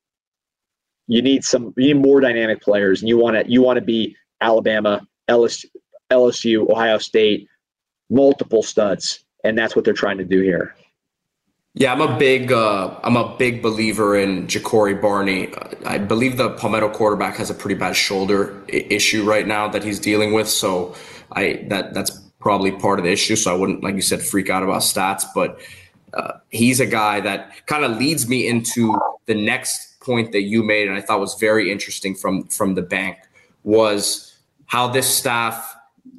you need some you need more dynamic players, and you want to you want to be Alabama, LSU, LSU, Ohio State, multiple studs, and that's what they're trying to do here. Yeah, I'm a big uh, I'm a big believer in Ja'Cory Barney. I believe the Palmetto quarterback has a pretty bad shoulder issue right now that he's dealing with. So I that that's probably part of the issue. So I wouldn't, like you said, freak out about stats. But uh, he's a guy that kind of leads me into the next point that you made, and I thought was very interesting from from the bank was how this staff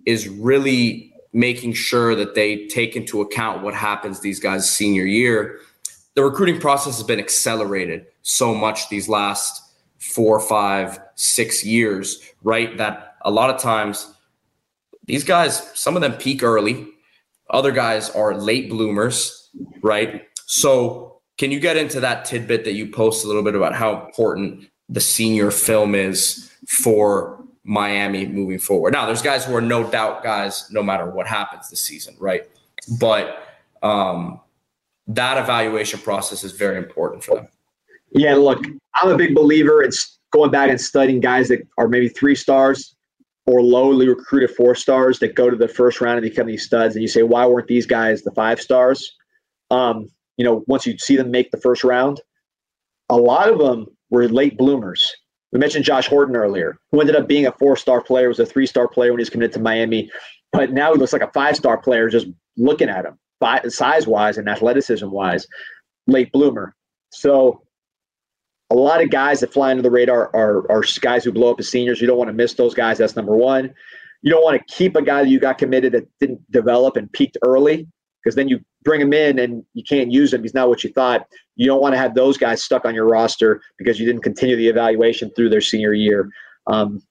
is really making sure that they take into account what happens these guys senior year. The recruiting process has been accelerated so much these last four, five, six years, right? That a lot of times these guys, some of them peak early, other guys are late bloomers, right? So, can you get into that tidbit that you post a little bit about how important the senior film is for Miami moving forward. Now, there's guys who are no doubt guys no matter what happens this season, right? But um, that evaluation process is very important for them. Yeah, look, I'm a big believer in going back and studying guys that are maybe three stars or lowly recruited four stars that go to the first round and become these studs. And you say, why weren't these guys the five stars? Um, you know, once you see them make the first round, a lot of them were late bloomers we mentioned Josh Horton earlier, who ended up being a four star player, was a three star player when he was committed to Miami. But now he looks like a five star player just looking at him, size wise and athleticism wise, late bloomer. So a lot of guys that fly under the radar are, are guys who blow up as seniors. You don't want to miss those guys. That's number one. You don't want to keep a guy that you got committed that didn't develop and peaked early because then you bring him in and you can't use him. He's not what you thought. You don't want to have those guys stuck on your roster because you didn't continue the evaluation through their senior year. Um,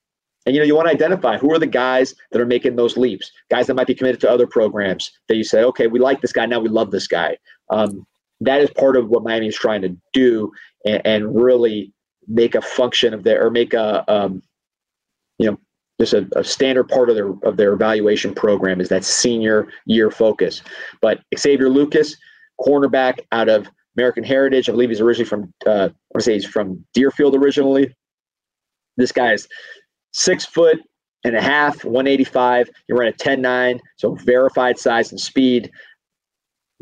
and you know, you want to identify who are the guys that are making those leaps, guys that might be committed to other programs that you say, okay, we like this guy, now we love this guy. Um, that is part of what Miami is trying to do and, and really make a function of their or make a um, you know just a, a, standard part of their of their evaluation program is that senior year focus. But Xavier Lucas, cornerback out of American Heritage, I believe he's originally from uh, I say he's from Deerfield originally. This guy is six foot and a half, 185. He ran a 10-9, so verified size and speed.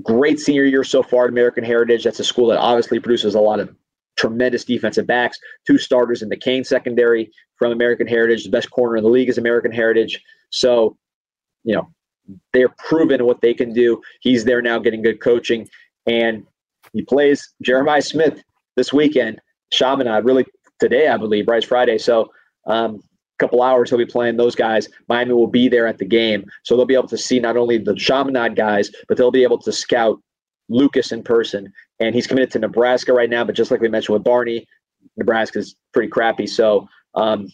Great senior year so far at American Heritage. That's a school that obviously produces a lot of tremendous defensive backs, two starters in the Cane secondary from American Heritage. The best corner in the league is American Heritage. So you know, they're proven what they can do. He's there now getting good coaching, and he plays Jeremiah Smith this weekend. Chaminade really today, I believe, right? It's Friday. So um, a couple hours he'll be playing those guys. Miami will be there at the game. So they'll be able to see not only the Chaminade guys, but they'll be able to scout Lucas in person. And he's committed to Nebraska right now, but just like we mentioned with Barney, Nebraska's pretty crappy. So um,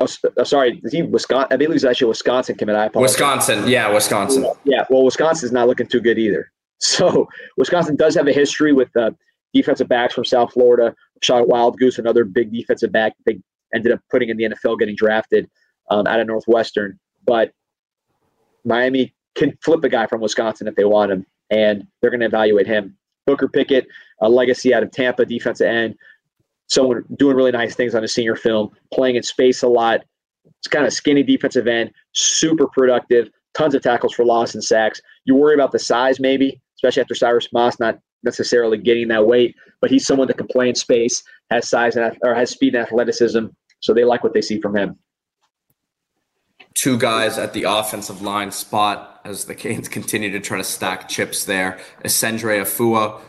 Oh, oh, sorry, is he Wisconsin? I believe he's actually Wisconsin commit. I apologize. Wisconsin, yeah, Wisconsin. Yeah, well, Wisconsin's not looking too good either. So Wisconsin does have a history with uh, defensive backs from South Florida. Shot Wild Goose, another big defensive back. They ended up putting in the NFL, getting drafted um, out of Northwestern. But Miami can flip a guy from Wisconsin if they want him, and they're going to evaluate him. Booker Pickett, a legacy out of Tampa, defensive end, someone doing really nice things on a senior film, playing in space a lot. It's kind of skinny defensive end, super productive, tons of tackles for loss and sacks. You worry about the size maybe, especially after Cyrus Moss not necessarily getting that weight, but he's someone that can play in space, has size and or has speed and athleticism, so they like what they see from him. Two guys at the offensive line spot as the Canes continue to try to stack chips there. Isendre Ahfua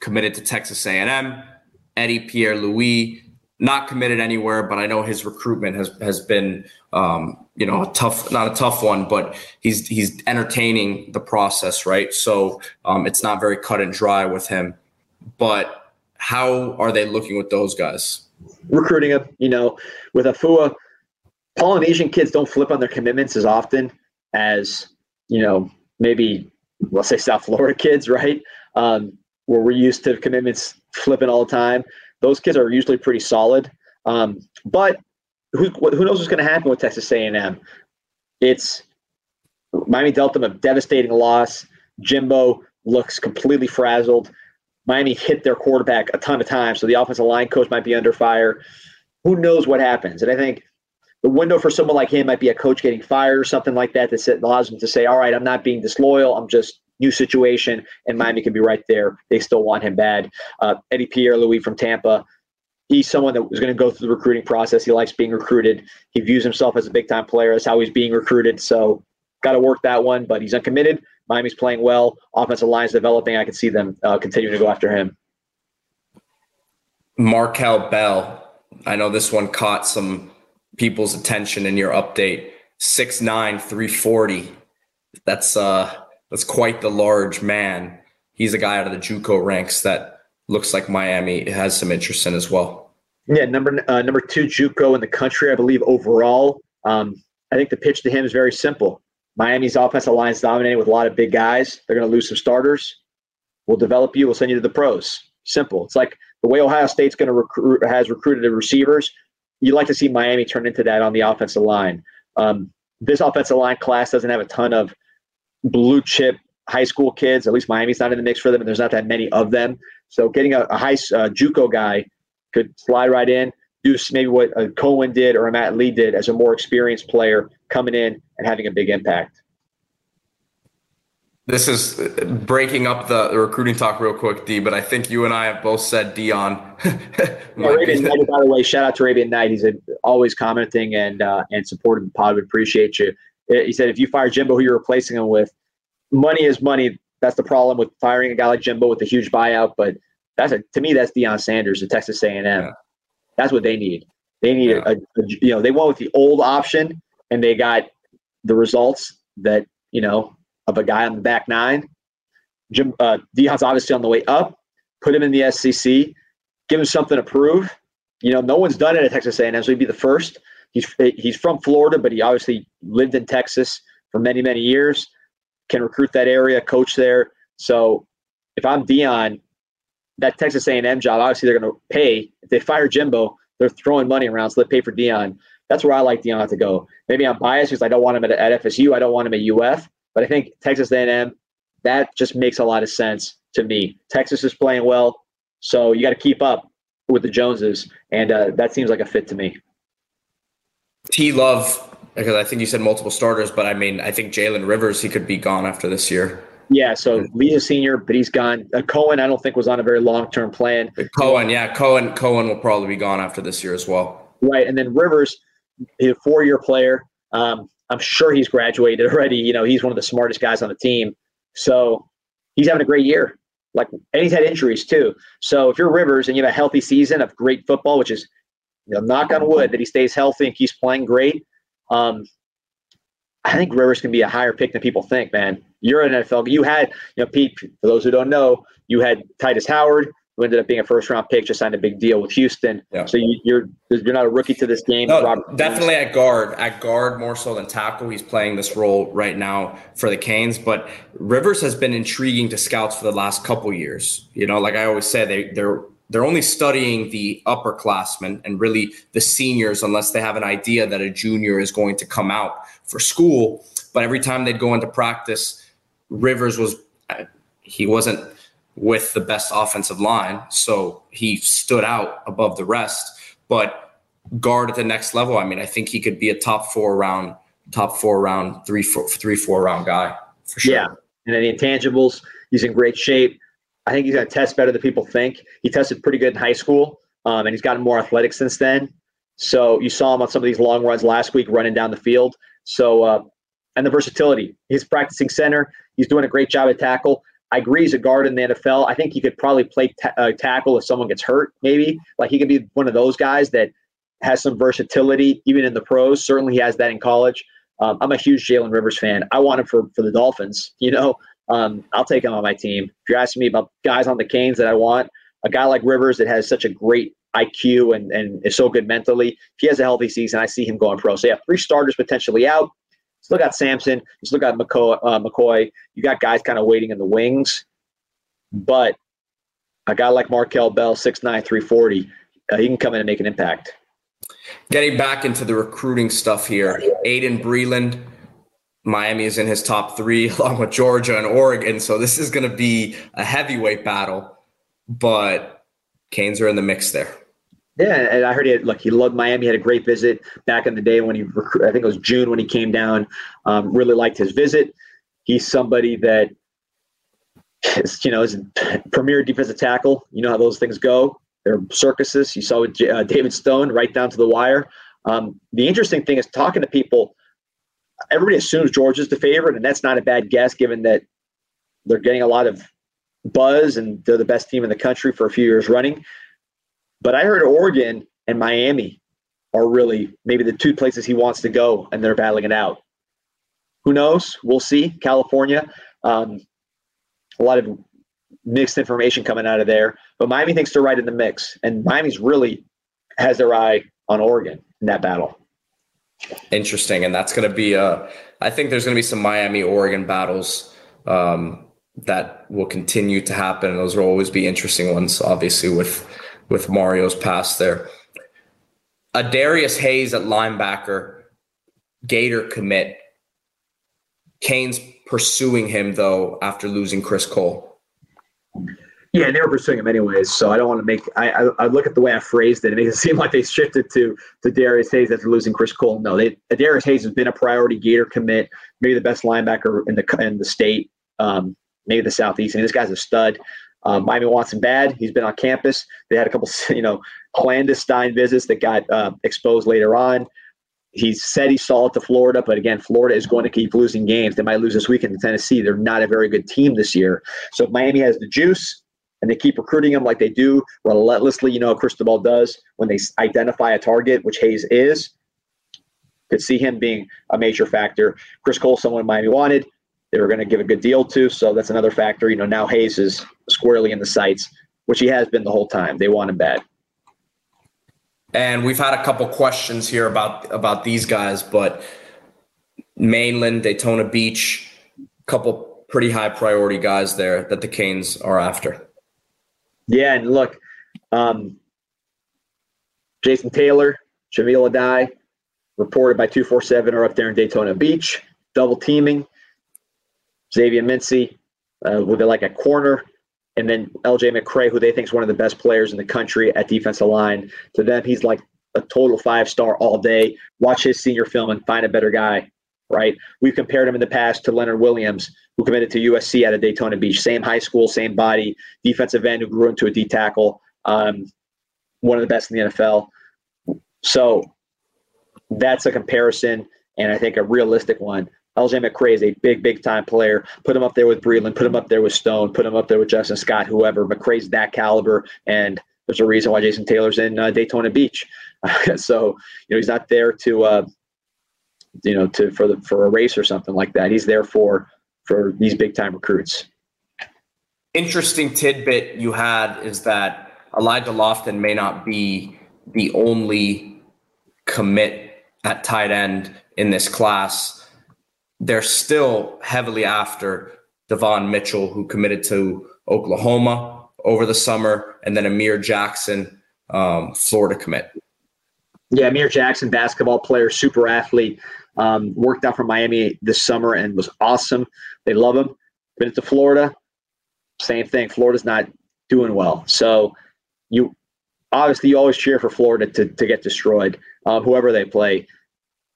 committed to Texas A&M. Eddie Pierre Louis, not committed anywhere, but I know his recruitment has has been um, you know a tough, not a tough one, but he's he's entertaining the process, right? So um, it's not very cut and dry with him. But how are they looking with those guys? Recruiting him, you know, with Ahfua, Polynesian kids don't flip on their commitments as often as you know maybe let's say South Florida kids, right? Um, where we're used to commitments flipping all the time. Those kids are usually pretty solid. Um, but who, who knows what's going to happen with Texas A&M? It's Miami dealt them a devastating loss. Jimbo looks completely frazzled. Miami hit their quarterback a ton of times, so the offensive line coach might be under fire. Who knows what happens? And I think the window for someone like him might be a coach getting fired or something like that that allows him to say, "All right, I'm not being disloyal. I'm just new situation, and Miami can be right there. They still want him bad. Uh, Eddie Pierre Louis from Tampa. He's someone that was going to go through the recruiting process. He likes being recruited. He views himself as a big time player. That's how he's being recruited. So, got to work that one, but he's uncommitted. Miami's playing well. Offensive line's developing. I can see them uh, continuing to go after him. Markel Bell. I know this one caught some people's attention in your update. 6'9, 340. That's uh that's quite the large man. He's a guy out of the JUCO ranks that looks like Miami has some interest in as well. Yeah, number uh, number two JUCO in the country, I believe overall. Um, I think the pitch to him is very simple. Miami's offensive line is dominated with a lot of big guys. They're going to lose some starters. We'll develop you. We'll send you to the pros. Simple. It's like the way Ohio State's going to recruit has recruited the receivers. You like to see Miami turn into that on the offensive line. Um, this offensive line class doesn't have a ton of blue chip high school kids. At least Miami's not in the mix for them, and there's not that many of them. So getting a, a high uh, JUCO guy could slide right in, do maybe what a Cohen did or a Matt Lee did as a more experienced player coming in and having a big impact. This is breaking up the, the recruiting talk real quick, D. But I think you and I have both said Deion. Arabian Night, by the way, shout out to Arabian Night. He's always commenting and uh, and supporting the pod. We appreciate you. He said if you fire Jimbo, who you're replacing him with, money is money. That's the problem with firing a guy like Jimbo with a huge buyout. But that's a, to me, that's Deion Sanders, the Texas A&M. Yeah. That's what they need. They need yeah. a, a, you know they went with the old option and they got the results that you know of a guy on the back nine. Jim uh, Deion's obviously on the way up. Put him in the SEC. Give him something to prove. You know, no one's done it at Texas A&M, so he'd be the first. He's he's from Florida, but he obviously lived in Texas for many many years. Can recruit that area, coach there. So if I'm Deion, that Texas A&M job, obviously they're going to pay. If they fire Jimbo, they're throwing money around, so they pay for Deion. That's where I like Deion to go. Maybe I'm biased because I don't want him at, at FSU. I don't want him at UF. But I think Texas A&M, that just makes a lot of sense to me. Texas is playing well, so you got to keep up with the Joneses, and uh, that seems like a fit to me. T Love, because I think you said multiple starters, but I mean, I think Jalen Rivers, he could be gone after this year. Yeah, so Lee's a senior, but he's gone. Uh, Cohen, I don't think was on a very long term plan. Cohen, yeah, Cohen, Cohen will probably be gone after this year as well. Right, and then Rivers, he's a four year player. Um, I'm sure he's graduated already. You know, he's one of the smartest guys on the team. So he's having a great year. Like, and he's had injuries too. So if you're Rivers and you have a healthy season of great football, which is, you know, knock on wood that he stays healthy and keeps playing great. Um, I think Rivers can be a higher pick than people think, man. You're an NFL. You had, you know, Pete. For those who don't know, you had Tytus Howard, who ended up being a first round pick, just signed a big deal with Houston. Yeah. So you, are you're, you're not a rookie to this game. No, definitely at guard, at guard more so than tackle. He's playing this role right now for the Canes. But Rivers has been intriguing to scouts for the last couple years. You know, like I always say, they they're they're only studying the upperclassmen and really the seniors unless they have an idea that a junior is going to come out for school. But every time they'd go into practice, Rivers was uh, he wasn't with the best offensive line. So he stood out above the rest. But guard at the next level, I mean, I think he could be a top four round, top four round, three, four, three, four round guy for sure. Yeah. And then the intangibles, he's in great shape. I think he's going to test better than people think. He tested pretty good in high school, um, and he's gotten more athletic since then. So you saw him on some of these long runs last week running down the field. So, uh, and the versatility. He's practicing center. He's doing a great job at tackle. I agree he's a guard in the NFL. I think he could probably play uh, tackle if someone gets hurt, maybe. Like he could be one of those guys that has some versatility, even in the pros. Certainly he has that in college. Um, I'm a huge Jalen Rivers fan. I want him for, for the Dolphins. You know, um, I'll take him on my team. If you're asking me about guys on the Canes that I want, a guy like Rivers that has such a great IQ and, and is so good mentally, if he has a healthy season, I see him going pro. So, yeah, three starters potentially out still got Sampson, you still got McCoy, uh, McCoy. You got guys kind of waiting in the wings, but a guy like Markel Bell, 6'9", 340, uh, he can come in and make an impact. Getting back into the recruiting stuff here, Aydin Breland, Miami is in his top three, along with Georgia and Oregon. So this is going to be a heavyweight battle, but Canes are in the mix there. Yeah, and I heard he look. He loved Miami. Had a great visit back in the day when he. I think it was June when he came down. Um, really liked his visit. He's somebody that, is, you know, is premier defensive tackle. You know how those things go. They're circuses. You saw with uh, David Stone right down to the wire. Um, the interesting thing is talking to people. Everybody assumes George is the favorite, and that's not a bad guess given that they're getting a lot of buzz and they're the best team in the country for a few years running. But I heard Oregon and Miami are really maybe the two places he wants to go, and they're battling it out. Who knows? We'll see. California, um, a lot of mixed information coming out of there, but Miami thinks they're right in the mix, and Miami's really has their eye on Oregon in that battle. Interesting, and that's going to be a. I think there's going to be some Miami Oregon battles um, that will continue to happen. Those will always be interesting ones, obviously with with Mario's pass there. Adarius Hayes at linebacker, Gator commit. Kane's pursuing him though after losing Chris Cole. Yeah, they were pursuing him anyways. So I don't want to make. I, I, I look at the way I phrased it. It makes it seem like they shifted to to Darius Hayes after losing Chris Cole. No, they Darius Hayes has been a priority Gator commit, maybe the best linebacker in the in the state, um, maybe the southeast. I mean, this guy's a stud. Um, Miami wants him bad. He's been on campus. They had a couple, you know, clandestine visits that got uh, exposed later on. He said he saw it to Florida, but again, Florida is going to keep losing games. They might lose this weekend to Tennessee. They're not a very good team this year. So if Miami has the juice and they keep recruiting him like they do relentlessly, you know, Cristobal does when they identify a target, which Hayes is. Could see him being a major factor. Chris Cole, someone Miami wanted they were going to give a good deal to. So that's another factor. You know, now Hayes is squarely in the sights, which he has been the whole time. They want him bad. And we've had a couple questions here about about these guys, but mainland Daytona Beach, a couple pretty high priority guys there that the Canes are after. Yeah, and look, um, Jason Taylor, Jahmile Addae, reported by 247 are up there in Daytona Beach, double teaming. Xavier Mincy uh, with like a corner, and then LJ McCray, who they think is one of the best players in the country at defensive line. To them, he's like a total five star all day. Watch his senior film and find a better guy. Right? We've compared him in the past to Leonard Williams, who committed to USC out of Daytona Beach. Same high school, same body, defensive end who grew into a D tackle. Um, one of the best in the NFL. So that's a comparison. and I think a realistic one. LJ McCray is a big, big time player. Put him up there with Breland, put him up there with Stone, put him up there with Justin Scott, whoever. McCray's that caliber, and there's a reason why Jason Taylor's in uh, Daytona Beach. so you know he's not there to uh, you know to for the for a race or something like that. He's there for for these big time recruits. Interesting tidbit you had is that Elijah Lofton may not be the only commit at tight end in this class. They're still heavily after Devon Mitchell, who committed to Oklahoma over the summer, and then Amir Jackson, um, Florida commit. Yeah, Amir Jackson, basketball player, super athlete, um, worked out for Miami this summer and was awesome. They love him. Been to Florida, same thing. Florida's not doing well. So you obviously you always cheer for Florida to, to get destroyed, um, whoever they play.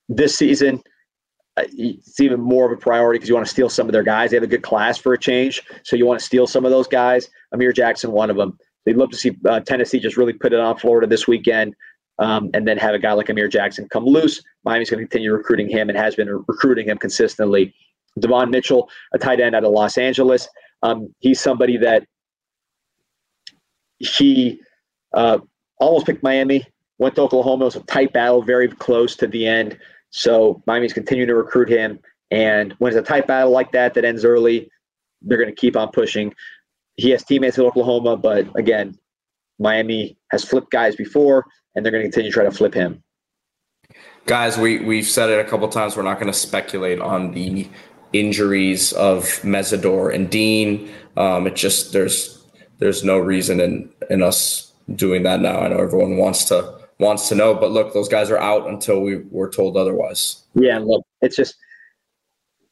This season, uh, it's even more of a priority because you want to steal some of their guys. They have a good class for a change, so you want to steal some of those guys. Amir Jackson, one of them. They'd love to see uh, Tennessee just really put it on Florida this weekend, um, and then have a guy like Amir Jackson come loose. Miami's going to continue recruiting him and has been recruiting him consistently. Devon Mitchell, a tight end out of Los Angeles. Um, he's somebody that he uh, almost picked Miami, went to Oklahoma. It was a tight battle, very close to the end. So Miami's continuing to recruit him. And when it's a tight battle like that that ends early, they're going to keep on pushing. He has teammates in Oklahoma, but again, Miami has flipped guys before, and they're going to continue to try to flip him. Guys, we we've said it a couple times. We're not going to speculate on the injuries of Mesidor and Deen. Um, it just there's there's no reason in in us doing that now. I know everyone wants to wants to know, but look, those guys are out until we were told otherwise. Yeah, look, it's just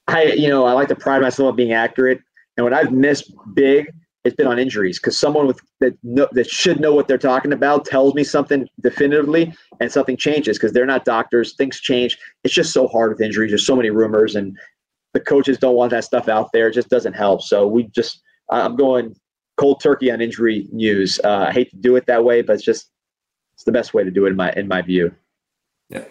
I you know I like to pride myself on being accurate, and when I've missed big, it's been on injuries because someone with that know, that should know what they're talking about tells me something definitively, and something changes because they're not doctors. Things change. It's just so hard with injuries. There's so many rumors, and the coaches don't want that stuff out there. It just doesn't help. So we just, I'm going cold turkey on injury news. Uh, I hate to do it that way, but it's just, it's the best way to do it in my in my view. Yeah.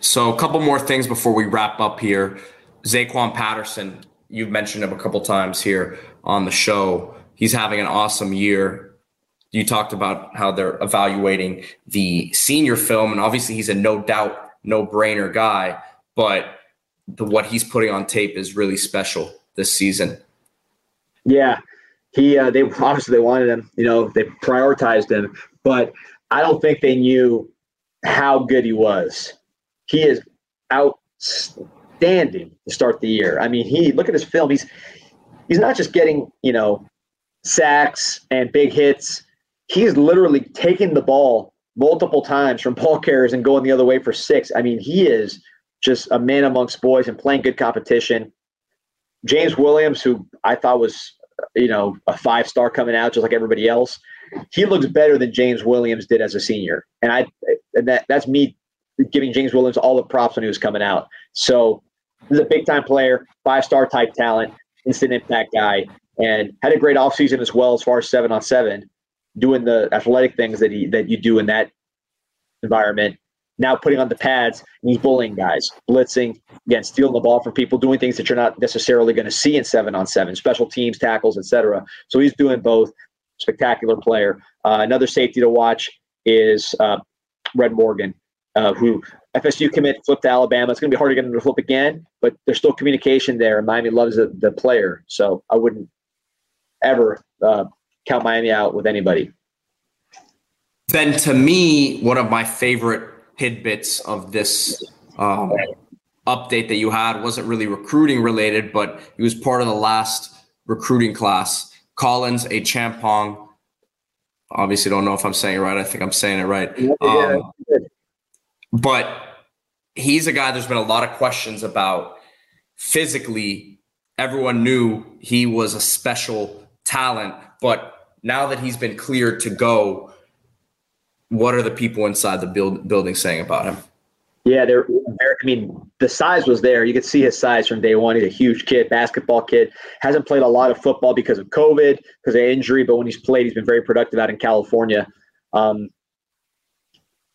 So a couple more things before we wrap up here. Zaquan Patterson, you've mentioned him a couple times here on the show. He's having an awesome year. You talked about how they're evaluating the senior film, and obviously he's a no doubt, no brainer guy. But the what he's putting on tape is really special this season. Yeah, he uh, they obviously they wanted him. You know, they prioritized him, but I don't think they knew how good he was. He is outstanding to start the year. I mean, he look at his film. He's he's not just getting you know sacks and big hits. He's literally taking the ball multiple times from ball carriers and going the other way for six. I mean, he is just a man amongst boys and playing good competition. James Williams, who I thought was, you know, a five star coming out just like everybody else, he looks better than James Williams did as a senior. And I and that that's me giving James Williams all the props when he was coming out. So he's a big time player, five star type talent, instant impact guy, and had a great offseason as well as far as seven on seven, doing the athletic things that he that you do in that environment now putting on the pads he's bullying guys, blitzing, again, stealing the ball from people, doing things that you're not necessarily going to see in seven on seven, special teams, tackles, etc. So he's doing both. Spectacular player. Uh, another safety to watch is uh, Red Morgan, uh, who FSU commit flipped to Alabama. It's going to be hard to get him to flip again, but there's still communication there, and Miami loves the, the player. So I wouldn't ever uh, count Miami out with anybody. Then, to me, one of my favorite tidbits of this um, update that you had wasn't really recruiting related, but he was part of the last recruiting class. Collins Acheampong. Obviously, don't know if I'm saying it right. I think I'm saying it right. Um, but he's a guy there's been a lot of questions about physically. Everyone knew he was a special talent, but now that he's been cleared to go, what are the people inside the build, building saying about him? Yeah, they're, I mean, the size was there. You could see his size from day one. He's a huge kid, basketball kid. Hasn't played a lot of football because of COVID, because of injury. But when he's played, he's been very productive out in California. Um,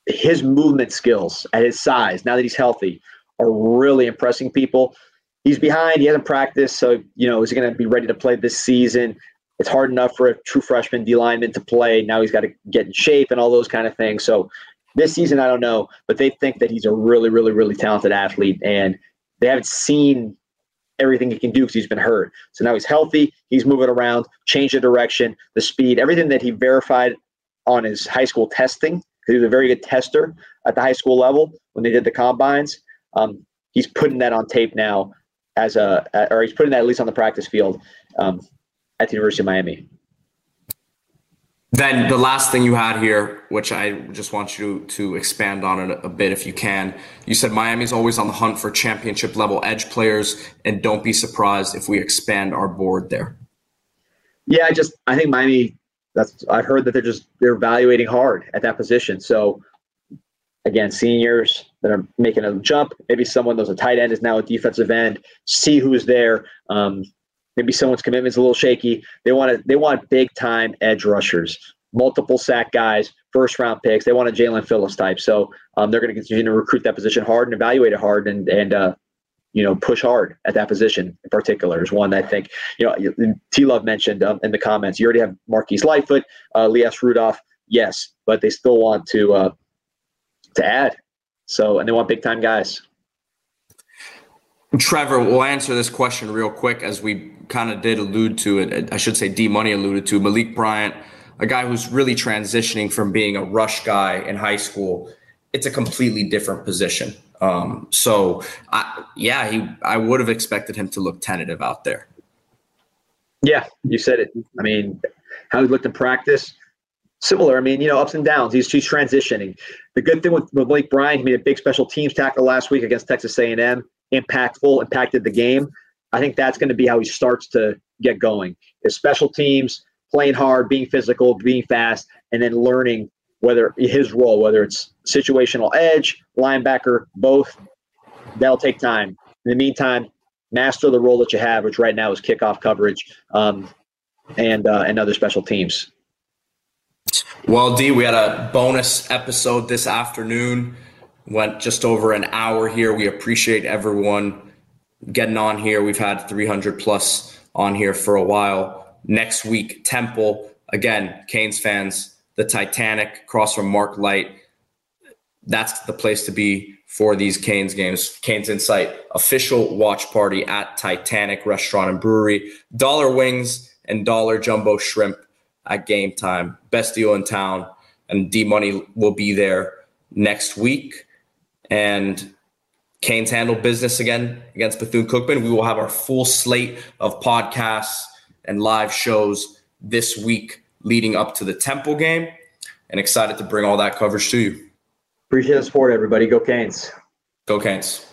his movement skills at his size, now that he's healthy, are really impressing people. He's behind. He hasn't practiced, so you know is he going to be ready to play this season? It's hard enough for a true freshman D lineman to play. Now he's got to get in shape and all those kind of things. So this season, I don't know, but they think that he's a really, really, really talented athlete, and they haven't seen everything he can do because he's been hurt. So now he's healthy. He's moving around, change the direction, the speed, everything that he verified on his high school testing. He was a very good tester at the high school level when they did the combines. Um, he's putting that on tape now as a, or he's putting that at least on the practice field um, at the University of Miami. Then the last thing you had here, which I just want you to expand on it a bit if you can. You said Miami's always on the hunt for championship level edge players, and don't be surprised if we expand our board there. Yeah, I just I think Miami. That's I've heard that they're just they're evaluating hard at that position. So again, seniors that are making a jump. Maybe someone that's a tight end is now a defensive end. See who's there. Um, maybe someone's commitment's a little shaky. They want to they want big time edge rushers, multiple sack guys, first round picks. They want a Jaelan Phillips type. So um, they're going to continue to recruit that position hard and evaluate it hard and and uh, you know push hard at that position in particular is one I think you know T Love mentioned um, in the comments. You already have Marquise Lightfoot, uh, Rudolph, yes, but they still want to uh, to add. So and they want big time guys. Trevor, we'll answer this question real quick as we kind of did allude to it. I should say D Money alluded to Malik Bryant, a guy who's really transitioning from being a rush guy in high school. It's a completely different position. Um, so, I, yeah, he I would have expected him to look tentative out there. Yeah, you said it. I mean, how he looked in practice, similar. I mean, you know, ups and downs. He's he's transitioning. The good thing with, with Blake Bryant, he made a big special teams tackle last week against Texas A&M impactful, impacted the game. I think that's going to be how he starts to get going. His special teams, playing hard, being physical, being fast, and then learning whether his role, whether it's situational edge, linebacker, both. That'll take time. In the meantime, master the role that you have, which right now is kickoff coverage um, and uh, and other special teams. Well, D, we had a bonus episode this afternoon went just over an hour here. We appreciate everyone getting on here. We've had 300 plus on here for a while. Next week, Temple. Again, Canes fans, the Titanic across from Mark Light. That's the place to be for these Canes games. Canes Insight official watch party at Titanic Restaurant and Brewery. Dollar wings and dollar jumbo shrimp at game time. Best deal in town. And D Money will be there next week and Canes handle business again against Bethune Cookman. We will have our full slate of podcasts and live shows this week leading up to the Temple game and excited to bring all that coverage to you. Appreciate the support, everybody. Go Canes. Go Canes.